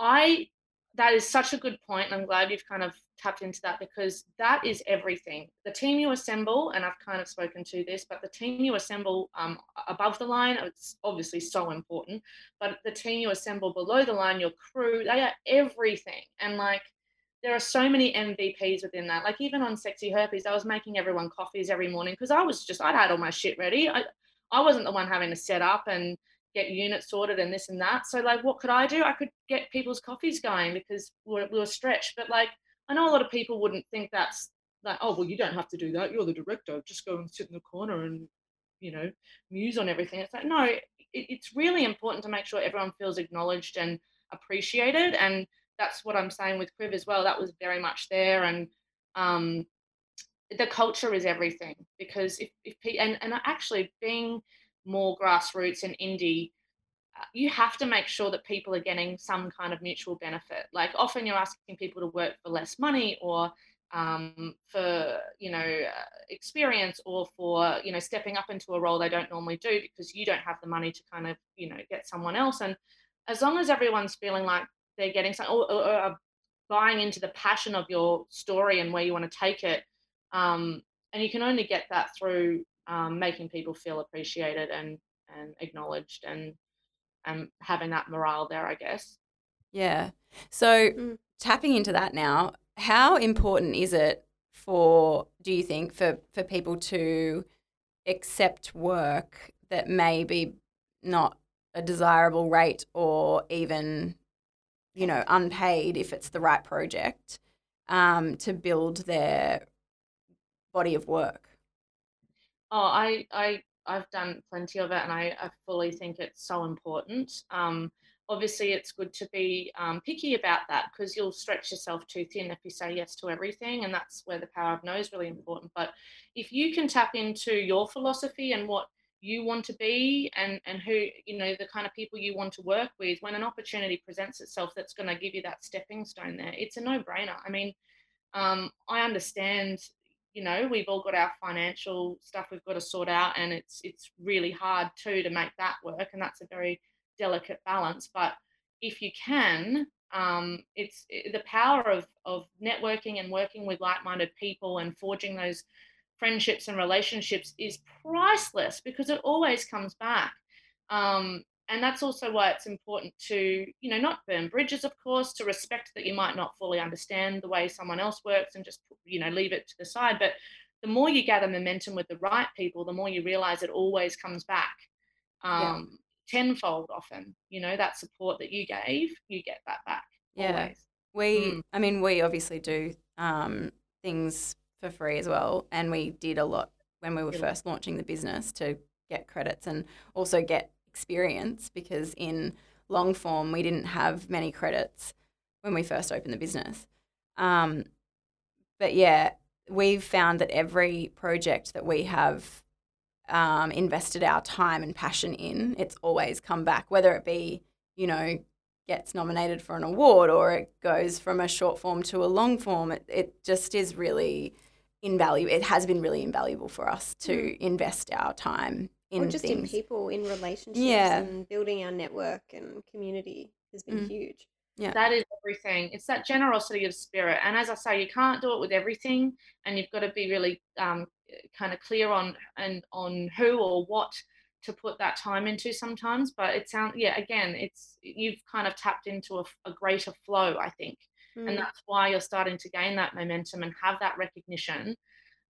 I that is such a good point, and I'm glad you've kind of tapped into that because that is everything. The team you assemble, and I've kind of spoken to this, but the team you assemble um, above the line, it's obviously so important. But the team you assemble below the line, your crew, they are everything. And like, there are so many MVPs within that. Like even on Sexy Herpes, I was making everyone coffees every morning because I was just I'd had all my shit ready. I I wasn't the one having to set up and get units sorted and this and that. So like, what could I do? I could get people's coffees going because we were stretched. But like, I know a lot of people wouldn't think that's like, oh well, you don't have to do that. You're the director. Just go and sit in the corner and you know muse on everything. It's like no, it, it's really important to make sure everyone feels acknowledged and appreciated. And that's what I'm saying with Kriv as well. That was very much there and. Um, the culture is everything because if, if and, and actually being more grassroots and indie, uh, you have to make sure that people are getting some kind of mutual benefit. Like often you're asking people to work for less money or um, for you know uh, experience or for you know stepping up into a role they don't normally do because you don't have the money to kind of you know get someone else. And as long as everyone's feeling like they're getting something or, or, or buying into the passion of your story and where you want to take it, um, and you can only get that through um, making people feel appreciated and and acknowledged and and having that morale there, I guess. Yeah. So mm. tapping into that now, how important is it for do you think for for people to accept work that may be not a desirable rate or even you know unpaid if it's the right project um, to build their body of work Oh, I I I've done plenty of it, and I, I fully think it's so important. Um, obviously, it's good to be um, picky about that because you'll stretch yourself too thin if you say yes to everything, and that's where the power of no is really important. But if you can tap into your philosophy and what you want to be and and who you know the kind of people you want to work with when an opportunity presents itself that's going to give you that stepping stone there it's a no-brainer i mean um, i understand you know we've all got our financial stuff we've got to sort out and it's it's really hard too to make that work and that's a very delicate balance. But if you can, um, it's it, the power of of networking and working with like-minded people and forging those friendships and relationships is priceless because it always comes back. Um, and that's also why it's important to you know not burn bridges of course to respect that you might not fully understand the way someone else works and just you know leave it to the side but the more you gather momentum with the right people the more you realize it always comes back um, yeah. tenfold often you know that support that you gave you get that back yeah always. we mm. i mean we obviously do um, things for free as well and we did a lot when we were first launching the business to get credits and also get experience because in long form we didn't have many credits when we first opened the business. Um, but yeah, we've found that every project that we have um, invested our time and passion in, it's always come back, whether it be, you know, gets nominated for an award or it goes from a short form to a long form. It, it just is really invaluable. It has been really invaluable for us to mm. invest our time in or just things. in people, in relationships, yeah. and building our network and community has been mm. huge. Yeah. That is everything. It's that generosity of spirit. And as I say, you can't do it with everything, and you've got to be really um, kind of clear on and on who or what to put that time into sometimes. But it sounds, yeah, again, it's you've kind of tapped into a, a greater flow, I think, mm. and that's why you're starting to gain that momentum and have that recognition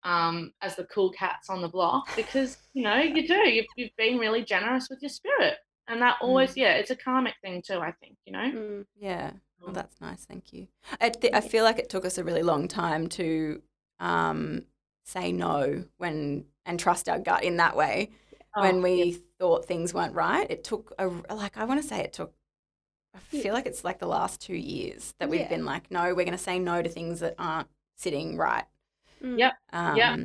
um, as the cool cats on the block because you know you do you've, you've been really generous with your spirit and that always mm. yeah it's a karmic thing too i think you know mm. yeah well that's nice thank you I, th- I feel like it took us a really long time to um, say no when and trust our gut in that way oh, when we yeah. thought things weren't right it took a like i want to say it took i feel yeah. like it's like the last two years that we've yeah. been like no we're going to say no to things that aren't sitting right Yep. Um, yep.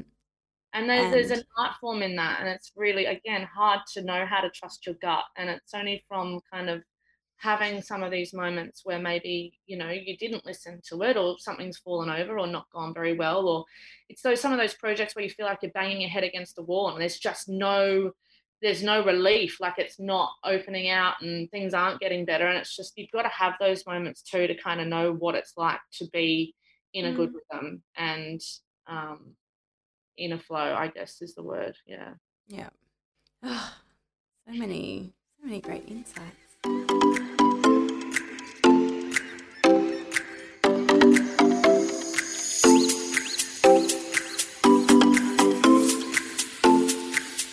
And there's, and there's an art form in that. And it's really, again, hard to know how to trust your gut. And it's only from kind of having some of these moments where maybe, you know, you didn't listen to it or something's fallen over or not gone very well. Or it's those some of those projects where you feel like you're banging your head against the wall and there's just no there's no relief like it's not opening out and things aren't getting better and it's just you've got to have those moments too to kind of know what it's like to be in a mm. good rhythm and um, inner flow, I guess is the word. Yeah. Yeah. Oh, so many, so many great insights.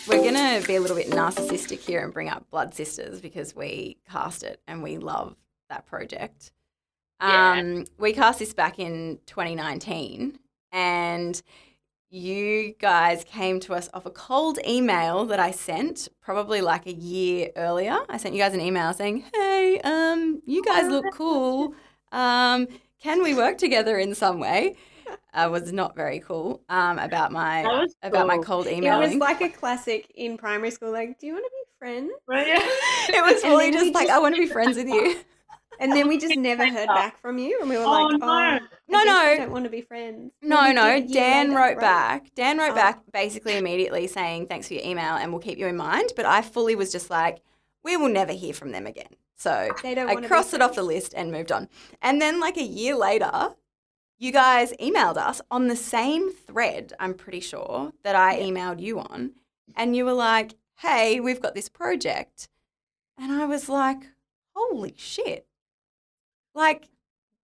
We're going to be a little bit narcissistic here and bring up Blood Sisters because we cast it and we love that project. Yeah. Um, we cast this back in 2019 and you guys came to us off a cold email that I sent probably like a year earlier. I sent you guys an email saying, "Hey, um, you guys look cool. Um, can we work together in some way?" I was not very cool um, about my about my cold email. It was like a classic in primary school. Like, do you want to be friends? Right. Yeah. it was fully just like, just... I want to be friends with you. And then we just never heard back from you, and we were oh, like, "Oh, no, no, no, don't want to be friends." No, no. Dan wrote back. Dan wrote oh. back basically immediately saying, "Thanks for your email, and we'll keep you in mind." But I fully was just like, "We will never hear from them again." So I crossed it off the list and moved on. And then, like a year later, you guys emailed us on the same thread. I'm pretty sure that I yeah. emailed you on, and you were like, "Hey, we've got this project," and I was like, "Holy shit!" Like,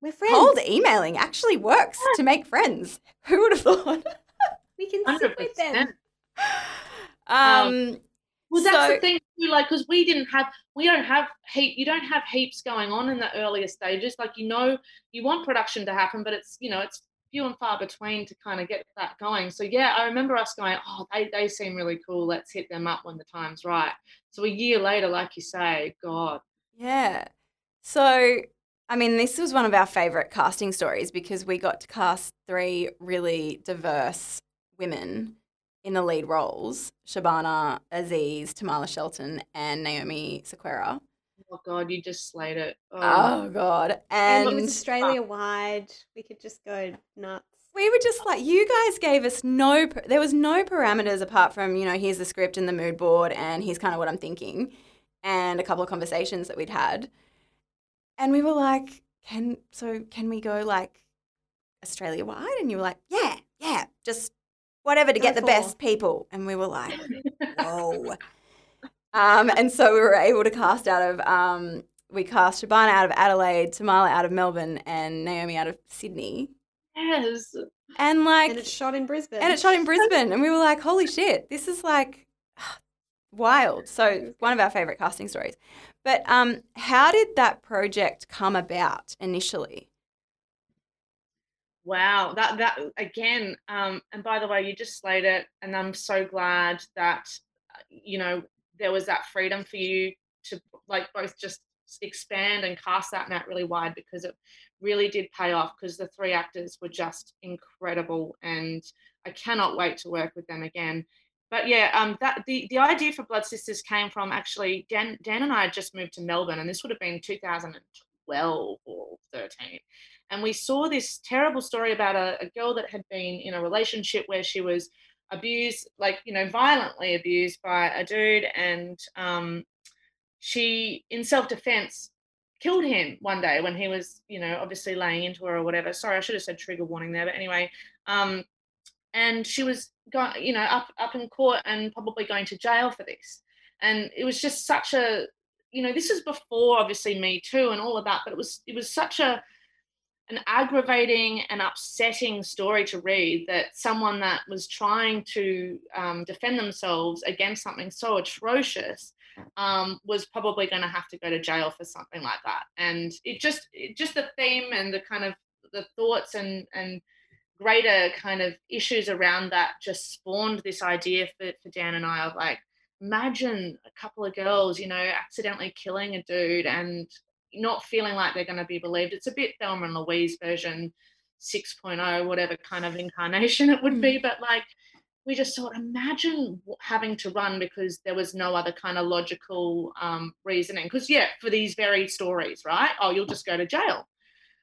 we're friends. Cold emailing actually works to make friends. Who would have thought? we can sit with them. Um, well, that's so, the thing too, like, because we didn't have, we don't have heap, you don't have heaps going on in the earlier stages. Like, you know, you want production to happen, but it's, you know, it's few and far between to kind of get that going. So yeah, I remember us going, oh, they, they seem really cool. Let's hit them up when the time's right. So a year later, like you say, God. Yeah. So I mean, this was one of our favourite casting stories because we got to cast three really diverse women in the lead roles Shabana Aziz, Tamala Shelton, and Naomi Sequeira. Oh God, you just slayed it. Oh, oh God. And, and it was Australia wide. We could just go nuts. We were just like, you guys gave us no, there was no parameters apart from, you know, here's the script and the mood board and here's kind of what I'm thinking. and a couple of conversations that we'd had. And we were like, can so can we go like Australia wide? And you were like, yeah, yeah, just whatever to Go get the for. best people. And we were like, whoa. um, and so we were able to cast out of, um, we cast Shabana out of Adelaide, Tamala out of Melbourne, and Naomi out of Sydney. Yes. And like, and it's shot in Brisbane. and it shot in Brisbane, and we were like, "Holy shit, this is like wild!" So one of our favorite casting stories. But um, how did that project come about initially? Wow, that that again. Um, and by the way, you just slayed it, and I'm so glad that you know there was that freedom for you to like both just expand and cast that net really wide because it really did pay off because the three actors were just incredible, and I cannot wait to work with them again. But yeah, um, that the the idea for Blood Sisters came from actually Dan Dan and I had just moved to Melbourne, and this would have been 2012 or 13 and we saw this terrible story about a, a girl that had been in a relationship where she was abused like you know violently abused by a dude and um, she in self-defense killed him one day when he was you know obviously laying into her or whatever. Sorry i should have said trigger warning there but anyway um, and she was going you know up up in court and probably going to jail for this. And it was just such a you know this is before obviously me too and all of that but it was it was such a an aggravating and upsetting story to read that someone that was trying to um, defend themselves against something so atrocious um, was probably going to have to go to jail for something like that. And it just it just the theme and the kind of the thoughts and and greater kind of issues around that just spawned this idea for, for dan and i of like imagine a couple of girls you know accidentally killing a dude and not feeling like they're going to be believed. It's a bit Thelma and Louise version 6.0, whatever kind of incarnation it would be. But like, we just thought, imagine having to run because there was no other kind of logical um, reasoning. Because, yeah, for these very stories, right? Oh, you'll just go to jail.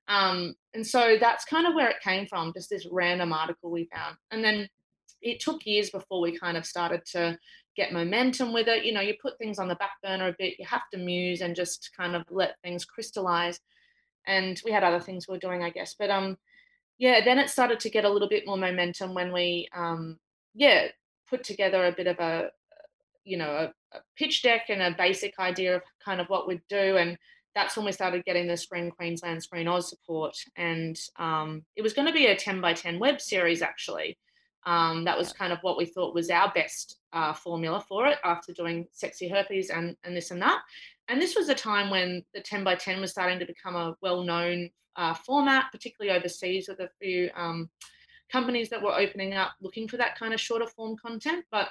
Um, and so that's kind of where it came from, just this random article we found. And then it took years before we kind of started to get momentum with it. You know, you put things on the back burner a bit, you have to muse and just kind of let things crystallize. And we had other things we were doing, I guess. But um, yeah, then it started to get a little bit more momentum when we um, yeah, put together a bit of a you know, a, a pitch deck and a basic idea of kind of what we'd do. And that's when we started getting the Screen Queensland, Screen Oz support. And um, it was going to be a 10 by 10 web series, actually. Um, that was kind of what we thought was our best uh, formula for it after doing Sexy Herpes and, and this and that. And this was a time when the 10 by 10 was starting to become a well known uh, format, particularly overseas with a few um, companies that were opening up looking for that kind of shorter form content. But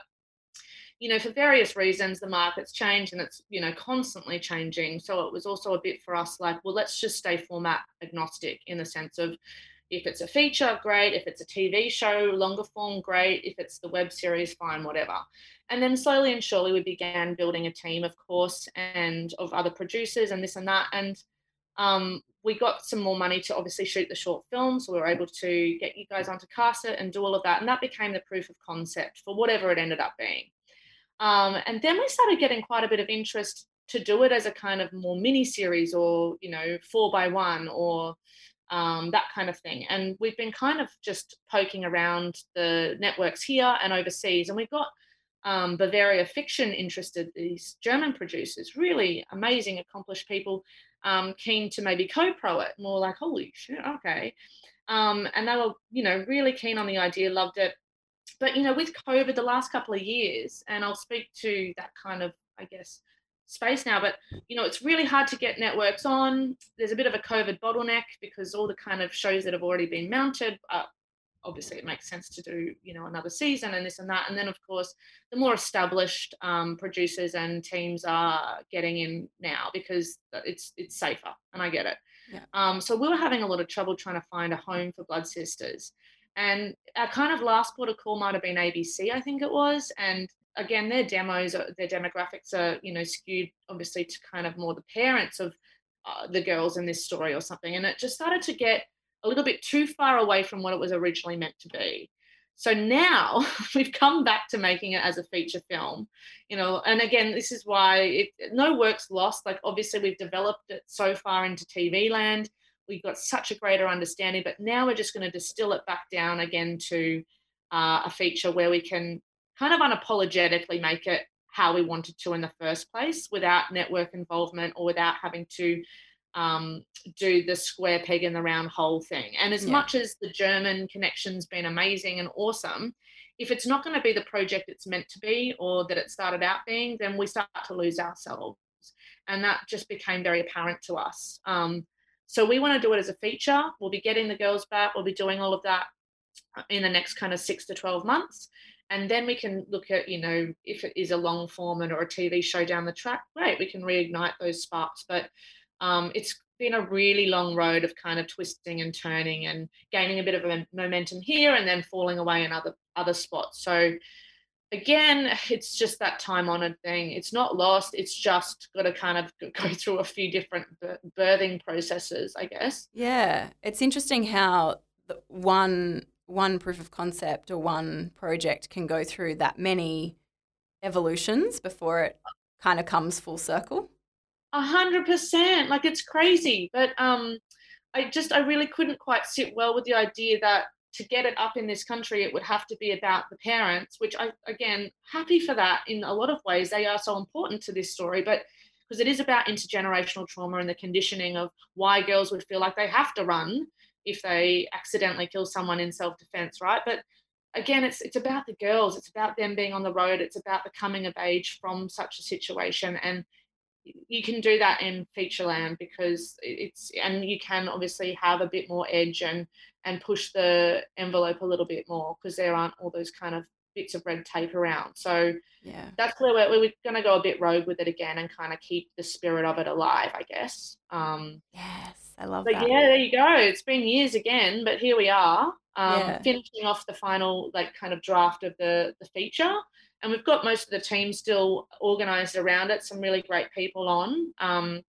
you know, for various reasons, the market's changed and it's, you know, constantly changing. So it was also a bit for us like, well, let's just stay format agnostic in the sense of if it's a feature, great. If it's a TV show, longer form, great. If it's the web series, fine, whatever. And then slowly and surely we began building a team, of course, and of other producers and this and that. And um, we got some more money to obviously shoot the short film. So we were able to get you guys onto cast it and do all of that. And that became the proof of concept for whatever it ended up being. Um, and then we started getting quite a bit of interest to do it as a kind of more mini series or, you know, four by one or um, that kind of thing. And we've been kind of just poking around the networks here and overseas. And we've got um, Bavaria Fiction interested, these German producers, really amazing, accomplished people, um, keen to maybe co pro it. More like, holy shit, okay. Um, and they were, you know, really keen on the idea, loved it but you know with covid the last couple of years and i'll speak to that kind of i guess space now but you know it's really hard to get networks on. There's a bit of a covid bottleneck because all the kind of shows that have already been mounted uh, obviously it makes sense to do you know another season and this and that. And then of course the more established um, producers and teams are getting in now because it's it's safer and i get it. Yeah. um, so we were having a lot of trouble trying to find a home for blood sisters and our kind of last port of call might have been ABC, I think it was. And again, their demos, their demographics are, you know, skewed obviously to kind of more the parents of uh, the girls in this story or something. And it just started to get a little bit too far away from what it was originally meant to be. So now we've come back to making it as a feature film, you know, and again, this is why it, no work's lost. Like, obviously, we've developed it so far into TV land. We've got such a greater understanding, but now we're just going to distill it back down again to uh, a feature where we can kind of unapologetically make it how we wanted to in the first place without network involvement or without having to um, do the square peg in the round hole thing. And as yeah. much as the German connection's been amazing and awesome, if it's not going to be the project it's meant to be or that it started out being, then we start to lose ourselves. And that just became very apparent to us. Um, so we want to do it as a feature. We'll be getting the girls back. We'll be doing all of that in the next kind of six to 12 months. And then we can look at, you know, if it is a long format or a TV show down the track, great, we can reignite those sparks. But um, it's been a really long road of kind of twisting and turning and gaining a bit of a momentum here and then falling away in other other spots. So again, it's just that time honored thing. It's not lost. It's just got to kind of go through a few different birthing processes, I guess. Yeah, it's interesting how one one proof of concept or one project can go through that many evolutions before it kind of comes full circle. A hundred percent. Like it's crazy. But um I just I really couldn't quite sit well with the idea that to get it up in this country it would have to be about the parents, which I again happy for that in a lot of ways. They are so important to this story, but because it is about intergenerational trauma and the conditioning of why girls would feel like they have to run if they accidentally kill someone in self-defense, right? But again, it's it's about the girls. It's about them being on the road. It's about the coming of age from such a situation and you can do that in featureland because it's and you can obviously have a bit more edge and and push the envelope a little bit more because there aren't all those kind of bits of red tape around. So yeah. that's where we're, we're going to go a bit rogue with it again and kind of keep the spirit of it alive i guess. Um yes i love but that. yeah there you go. It's been years again but here we are um yeah. finishing off the final like kind of draft of the the feature and we've got most of the team still organized around it some really great people on um,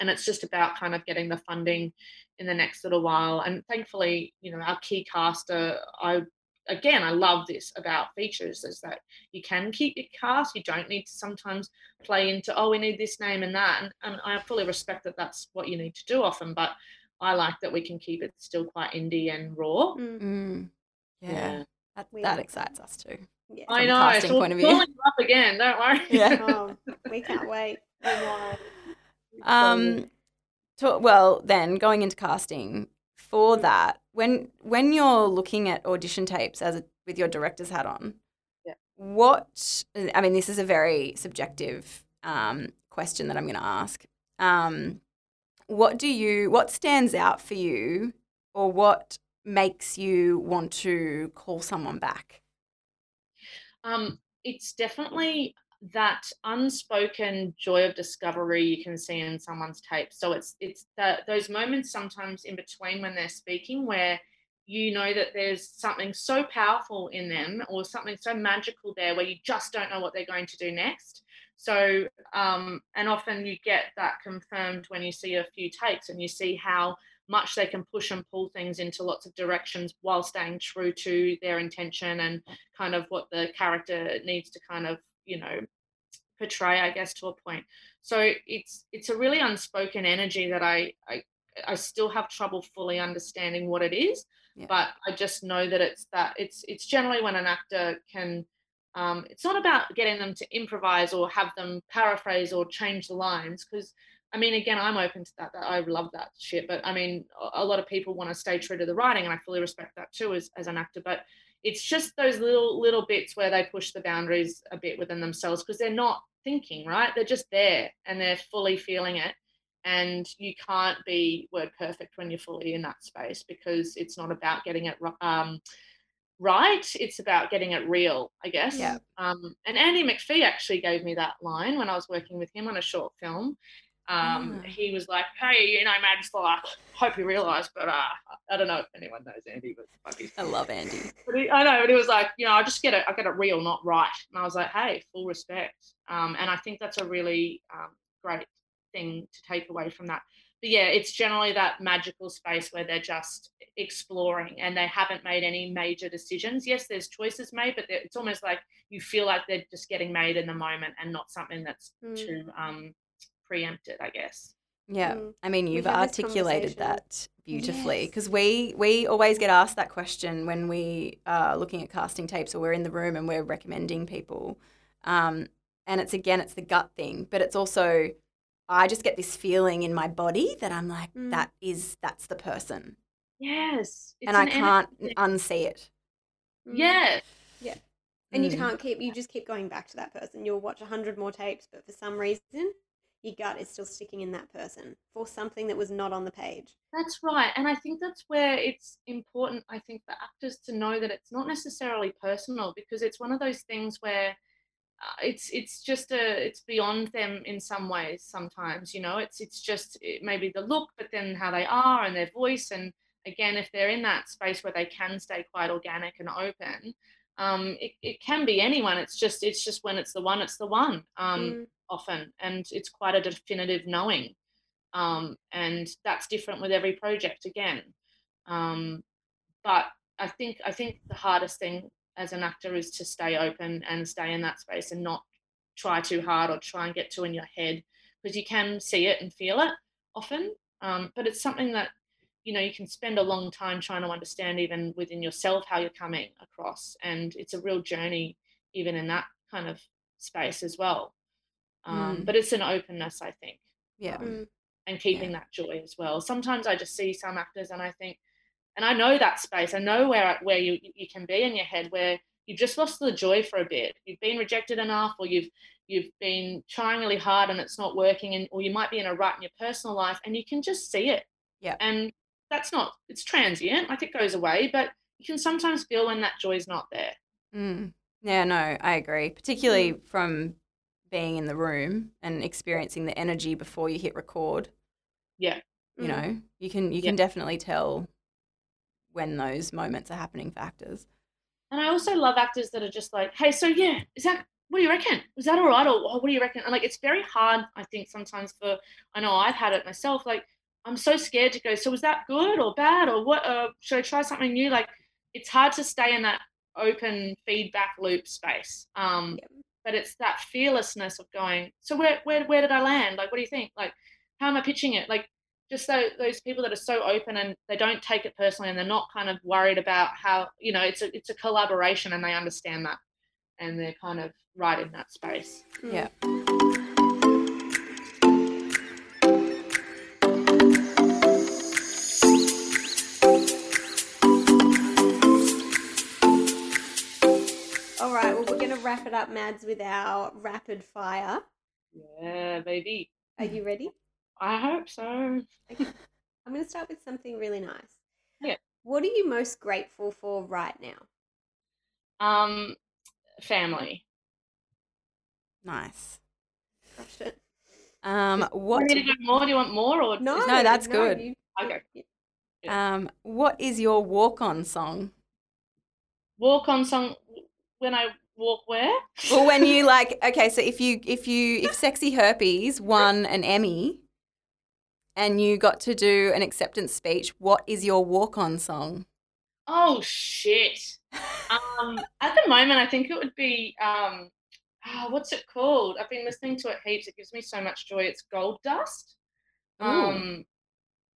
and it's just about kind of getting the funding in the next little while. And thankfully you know our key caster i again i love this about features is that you can keep your cast. You don't need to sometimes play into oh we need this name and that. And, and i fully respect that that's what you need to do often but i like that we can keep it still quite indie and raw. Mm. yeah, yeah. That, that excites us too yeah. I know. Casting so point of view. up again. Don't worry. Yeah. oh, we can't wait. Um. To, well, then going into casting for that, when when you're looking at audition tapes as a, with your director's hat on, yeah. what I mean, this is a very subjective um, question that I'm going to ask. Um, what do you? What stands out for you, or what makes you want to call someone back? Um, it's definitely that unspoken joy of discovery you can see in someone's tape. So it's it's that those moments sometimes in between when they're speaking where you know that there's something so powerful in them or something so magical there where you just don't know what they're going to do next. So um, and often you get that confirmed when you see a few takes and you see how much they can push and pull things into lots of directions while staying true to their intention and kind of what the character needs to kind of you know portray i guess to a point so it's it's a really unspoken energy that i i, I still have trouble fully understanding what it is yeah. but i just know that it's that it's it's generally when an actor can um, it's not about getting them to improvise or have them paraphrase or change the lines because I mean, again, I'm open to that. I love that shit. But I mean, a lot of people want to stay true to the writing, and I fully respect that too as, as an actor. But it's just those little little bits where they push the boundaries a bit within themselves because they're not thinking, right? They're just there and they're fully feeling it. And you can't be word perfect when you're fully in that space because it's not about getting it um, right. It's about getting it real, I guess. Yeah. Um, and Andy McPhee actually gave me that line when I was working with him on a short film um, yeah. he was like, "Hey, you know, Mads, like, hope you realise, but uh, I don't know if anyone knows Andy, but I love Andy. He, I know, but he was like, you know, I just get it, I get it real, not right. And I was like, hey, full respect. Um, and I think that's a really um, great thing to take away from that. but yeah, it's generally that magical space where they're just exploring and they haven't made any major decisions. Yes, there's choices made, but it's almost like you feel like they're just getting made in the moment and not something that's Mm. too um, preempted, I guess. Yeah, Mm. I mean, you've articulated that beautifully Yes. because we we always get asked that question when we are looking at casting tapes or we're in the room and we're recommending people, um, and it's again it's the gut thing, but it's also I just get this feeling in my body that I'm like Mm. that is that's the person, Yes. it's and I an can't energy. unsee it. Yes. Yeah. And you Mm. can't keep, you just keep going back to that person. You'll watch a hundred more tapes, but for some reason, your gut is still sticking in that person for something that was not on the page. That's right. And I think that's where it's important, I think, for actors to know that it's not necessarily personal because it's one of those things where uh, it's it's just a it's beyond them in some ways sometimes you know it's it's just it, maybe the look but then how they are and their voice and again if they're in that space where they can stay quite organic and open um it, it can be anyone it's just it's just when it's the one it's the one um Mm. Often and it's quite a definitive knowing um, and that's different with every project again um, but i think i think the hardest thing as an actor is to stay open and stay in that space and not try too hard or try and get too in your head because you can see it and feel it often um, but it's something that you know you can spend a long time trying to understand even within yourself how you're coming across and it's a real journey even in that kind of space as well um, Mm. but it's an openness i think Yeah, Mm. and keeping that joy as well sometimes i just see some actors and i think and i know that space i know where where you you can be in your head where you've just lost the joy for a bit you've been rejected enough or you've you've been trying really hard and it's not working and or you might be in a rut in your personal life and you can just see it Yeah. and that's not it's transient like it goes away but you can sometimes feel when that joy's not there Mm. Yeah, no, I agree. Particularly from being in the room and experiencing the energy before you hit record. yeah You Mm. know, you can you Yeah. can definitely tell when those moments are happening for actors. And I also love actors that are just like, hey, so yeah, is that what do you reckon? Was that all right? Or what do you reckon? And like it's very hard, I think, sometimes for I know I've had it myself, like I'm so scared to go, so was that good or bad? Or what uh, should I try something new? Like it's hard to stay in that open feedback loop space. Um Yep. But it's that fearlessness of going, so where where where did I land? Like what do you think? Like how am I pitching it? Like just those, those people that are so open and they don't take it personally and they're not kind of worried about how you know it's a it's a collaboration and they understand that and they're kind of right in that space. Yeah. Going to wrap it up, Mads, with our rapid fire. yeah baby Are you ready? i hope so I'm going to start with something really nice. Yeah. What are you most grateful for right now? um family Nice. Crushed it. Um, do what you need to go more do you want more or No, No, that's no, good. you- Okay. um what is your walk on song? walk on song when i walk where? Well, when you like, okay, so if you if you if Sexy Herpes won an Emmy and you got to do an acceptance speech, what is your walk on song? oh shit. Um at the moment i think it would be um ah, what's it called? I've been listening to it heaps. It gives me so much joy. It's gold dust. Ooh. um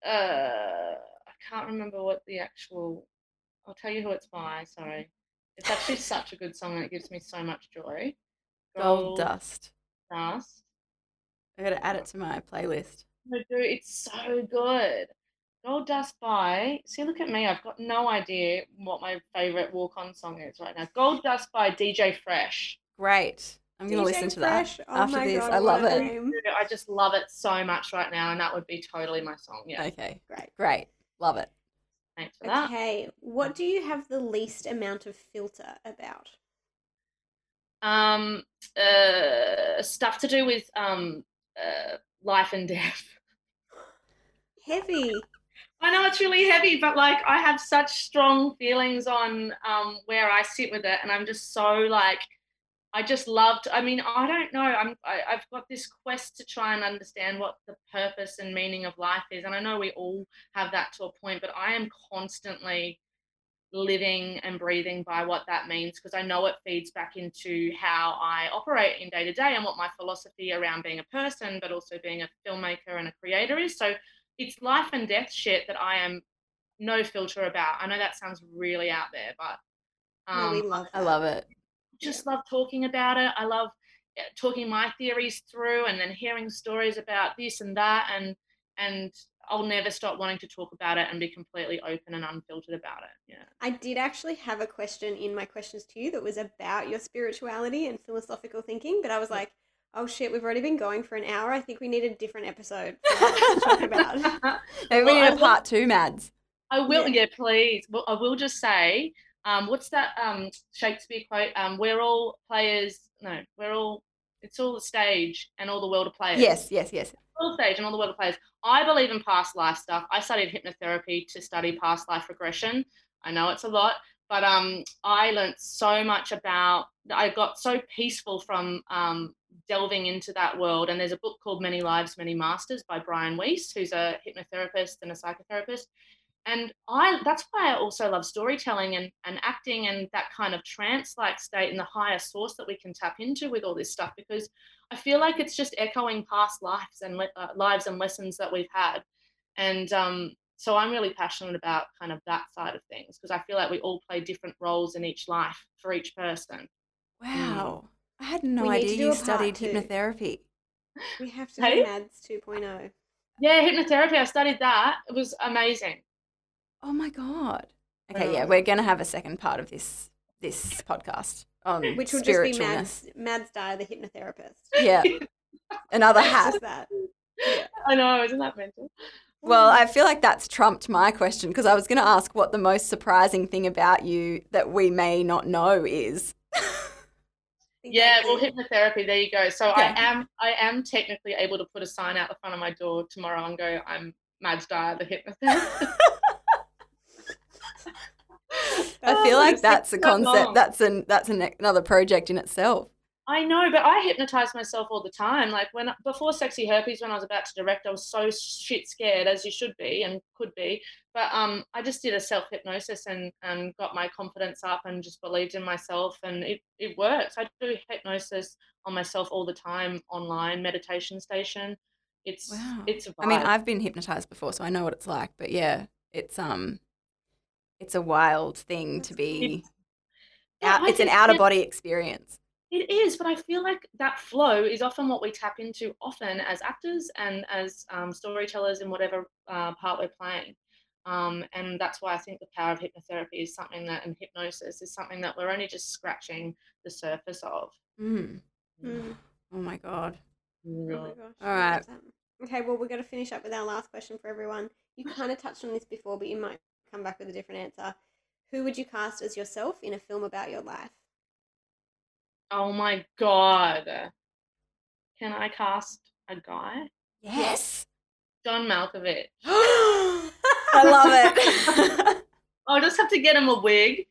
uh i can't remember what the actual i'll tell you who it's by sorry it's actually such a good song and it gives me so much joy Gold Dust. dust I got to add it to my playlist. I do it's so good gold dust by see look at me i've got no idea what my favorite walk on song is right now gold dust by dj fresh Great. I'm going to DJ listen to Fresh, that oh after this. God, I love it. name. I just love it so much right now, and that would be totally my song. Yeah, Okay. Great. Great. Love it. Thanks for that. Okay, what do you have the least amount of filter about? Um, uh, stuff to do with um, uh, life and death. Heavy. I know it's really heavy, but like I have such strong feelings on um, where I sit with it, and I'm just so like I just loved. I mean, I don't know. I'm. I, I've got this quest to try and understand what the purpose and meaning of life is, and I know we all have that to a point. But I am constantly living and breathing by what that means because I know it feeds back into how I operate in day to day and what my philosophy around being a person, but also being a filmmaker and a creator is. So it's life and death shit that I am no filter about. I know that sounds really out there, but um, no, we love I love it. Just love talking about it. I love uh, talking my theories through and then hearing stories about this and that and and I'll never stop wanting to talk about it and be completely open and unfiltered about it. Yeah. I did actually have a question in my questions to you that was about your spirituality and philosophical thinking, but I was like, oh shit, we've already been going for an hour. I think we need a different episode to talk about. Maybe Well, we I need a will- part two, Mads. I will, Yeah. yeah, please. Well, I will just say, um, what's that um, Shakespeare quote? Um, we're all players. No, we're all. It's all the stage and all the world of players. Yes, yes, yes. all stage and all the world of players. I believe in past life stuff. I studied hypnotherapy to study past life regression. I know it's a lot, but um, I learned so much about. I got so peaceful from um, delving into that world. And there's a book called Many Lives, Many Masters by Brian Weiss, who's a hypnotherapist and a psychotherapist. And I that's why I also love storytelling and, and acting and that kind of trance like state and the higher source that we can tap into with all this stuff because I feel like it's just echoing past lives and uh, lives and lessons that we've had. And um, so I'm really passionate about kind of that side of things because I feel like we all play different roles in each life for each person. Wow. I had no We idea you studied two. hypnotherapy. We have to Hey? do Mads oh. 2.0. Yeah, hypnotherapy. I studied that. It was amazing. Oh my god. Okay, yeah, we're gonna have a second part of this this podcast on Which will just be spiritualness. Mads, Mads Dyer, the hypnotherapist. Yeah, another It's hat. just that. I know, isn't that mental? Well, I feel like that's trumped my question because I was going to ask what the most surprising thing about you that we may not know is. Yeah, well, hypnotherapy. There you go. So Okay. I am, I am technically able to put a sign out the front of my door tomorrow and go, "I'm Mads Dyer, the hypnotherapist." I feel like that's a concept. That's an that's an, another project in itself. I know, but I hypnotize myself all the time. Like when before Sexy Herpes, when I was about to direct, I was so shit scared, as you should be and could be. But um, I just did a self hypnosis and and got my confidence up and just believed in myself, and it it works. I do hypnosis on myself all the time online meditation station. It's Wow. it's I mean. I've been hypnotized before, so I know what it's like. But yeah, it's um, it's a wild thing to be. Yeah, Out, it's an think out of body experience. It is, but I feel like that flow is often what we tap into often as actors and as um, storytellers in whatever uh, part we're playing. Um, and that's why I think the power of hypnotherapy is something that, and hypnosis is something that we're only just scratching the surface of. Mm. Mm. Oh my god. Oh my gosh. All I right. love that. Okay, well, we're going to finish up with our last question for everyone. You kind of touched on this before, but you might come back with a different answer. Who would you cast as yourself in a film about your life? Oh my God. Can I cast a guy? Yes. John Malkovich. I love it. I'll just have to get him a wig.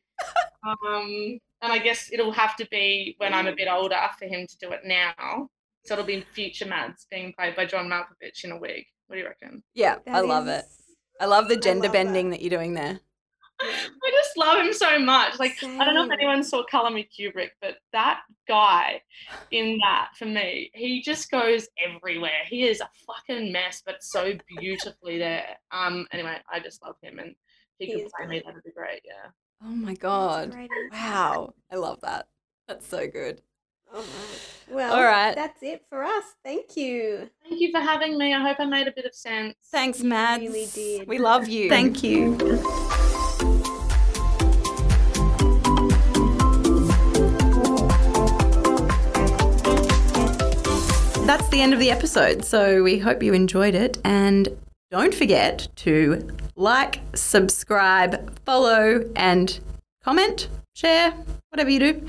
Um, and I guess it'll have to be when I'm a bit older for him to do it now. So it'll be future Mads being played by John Malkovich in a wig. What do you reckon? yeah, I That love it. I love the gender love bending that. that. you're doing there. I just love him so much. Like I don't know if anyone saw Color Me Kubrick, but that guy in that for me, he just goes everywhere. He is a fucking mess, but so beautifully there. Um. Anyway, I just love him, and if he, He could play me. That'd be great. Yeah. Oh my god. Wow. I love that. That's so good. All right. Well, All right. that's it for us. Thank you. Thank you for having me. I hope I made a bit of sense. Thanks, You really did. We love you. Thank you. That's the end of the episode. So we hope you enjoyed it. And don't forget to like, subscribe, follow, and comment, share, whatever you do.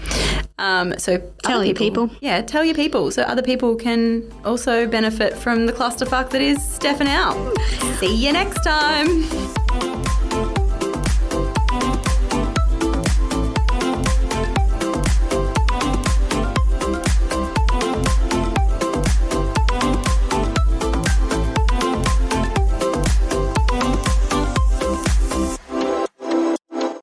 Um, so Tell other your people. Yeah, tell your people so other people can also benefit from the clusterfuck that is Steph and Al. See you next time.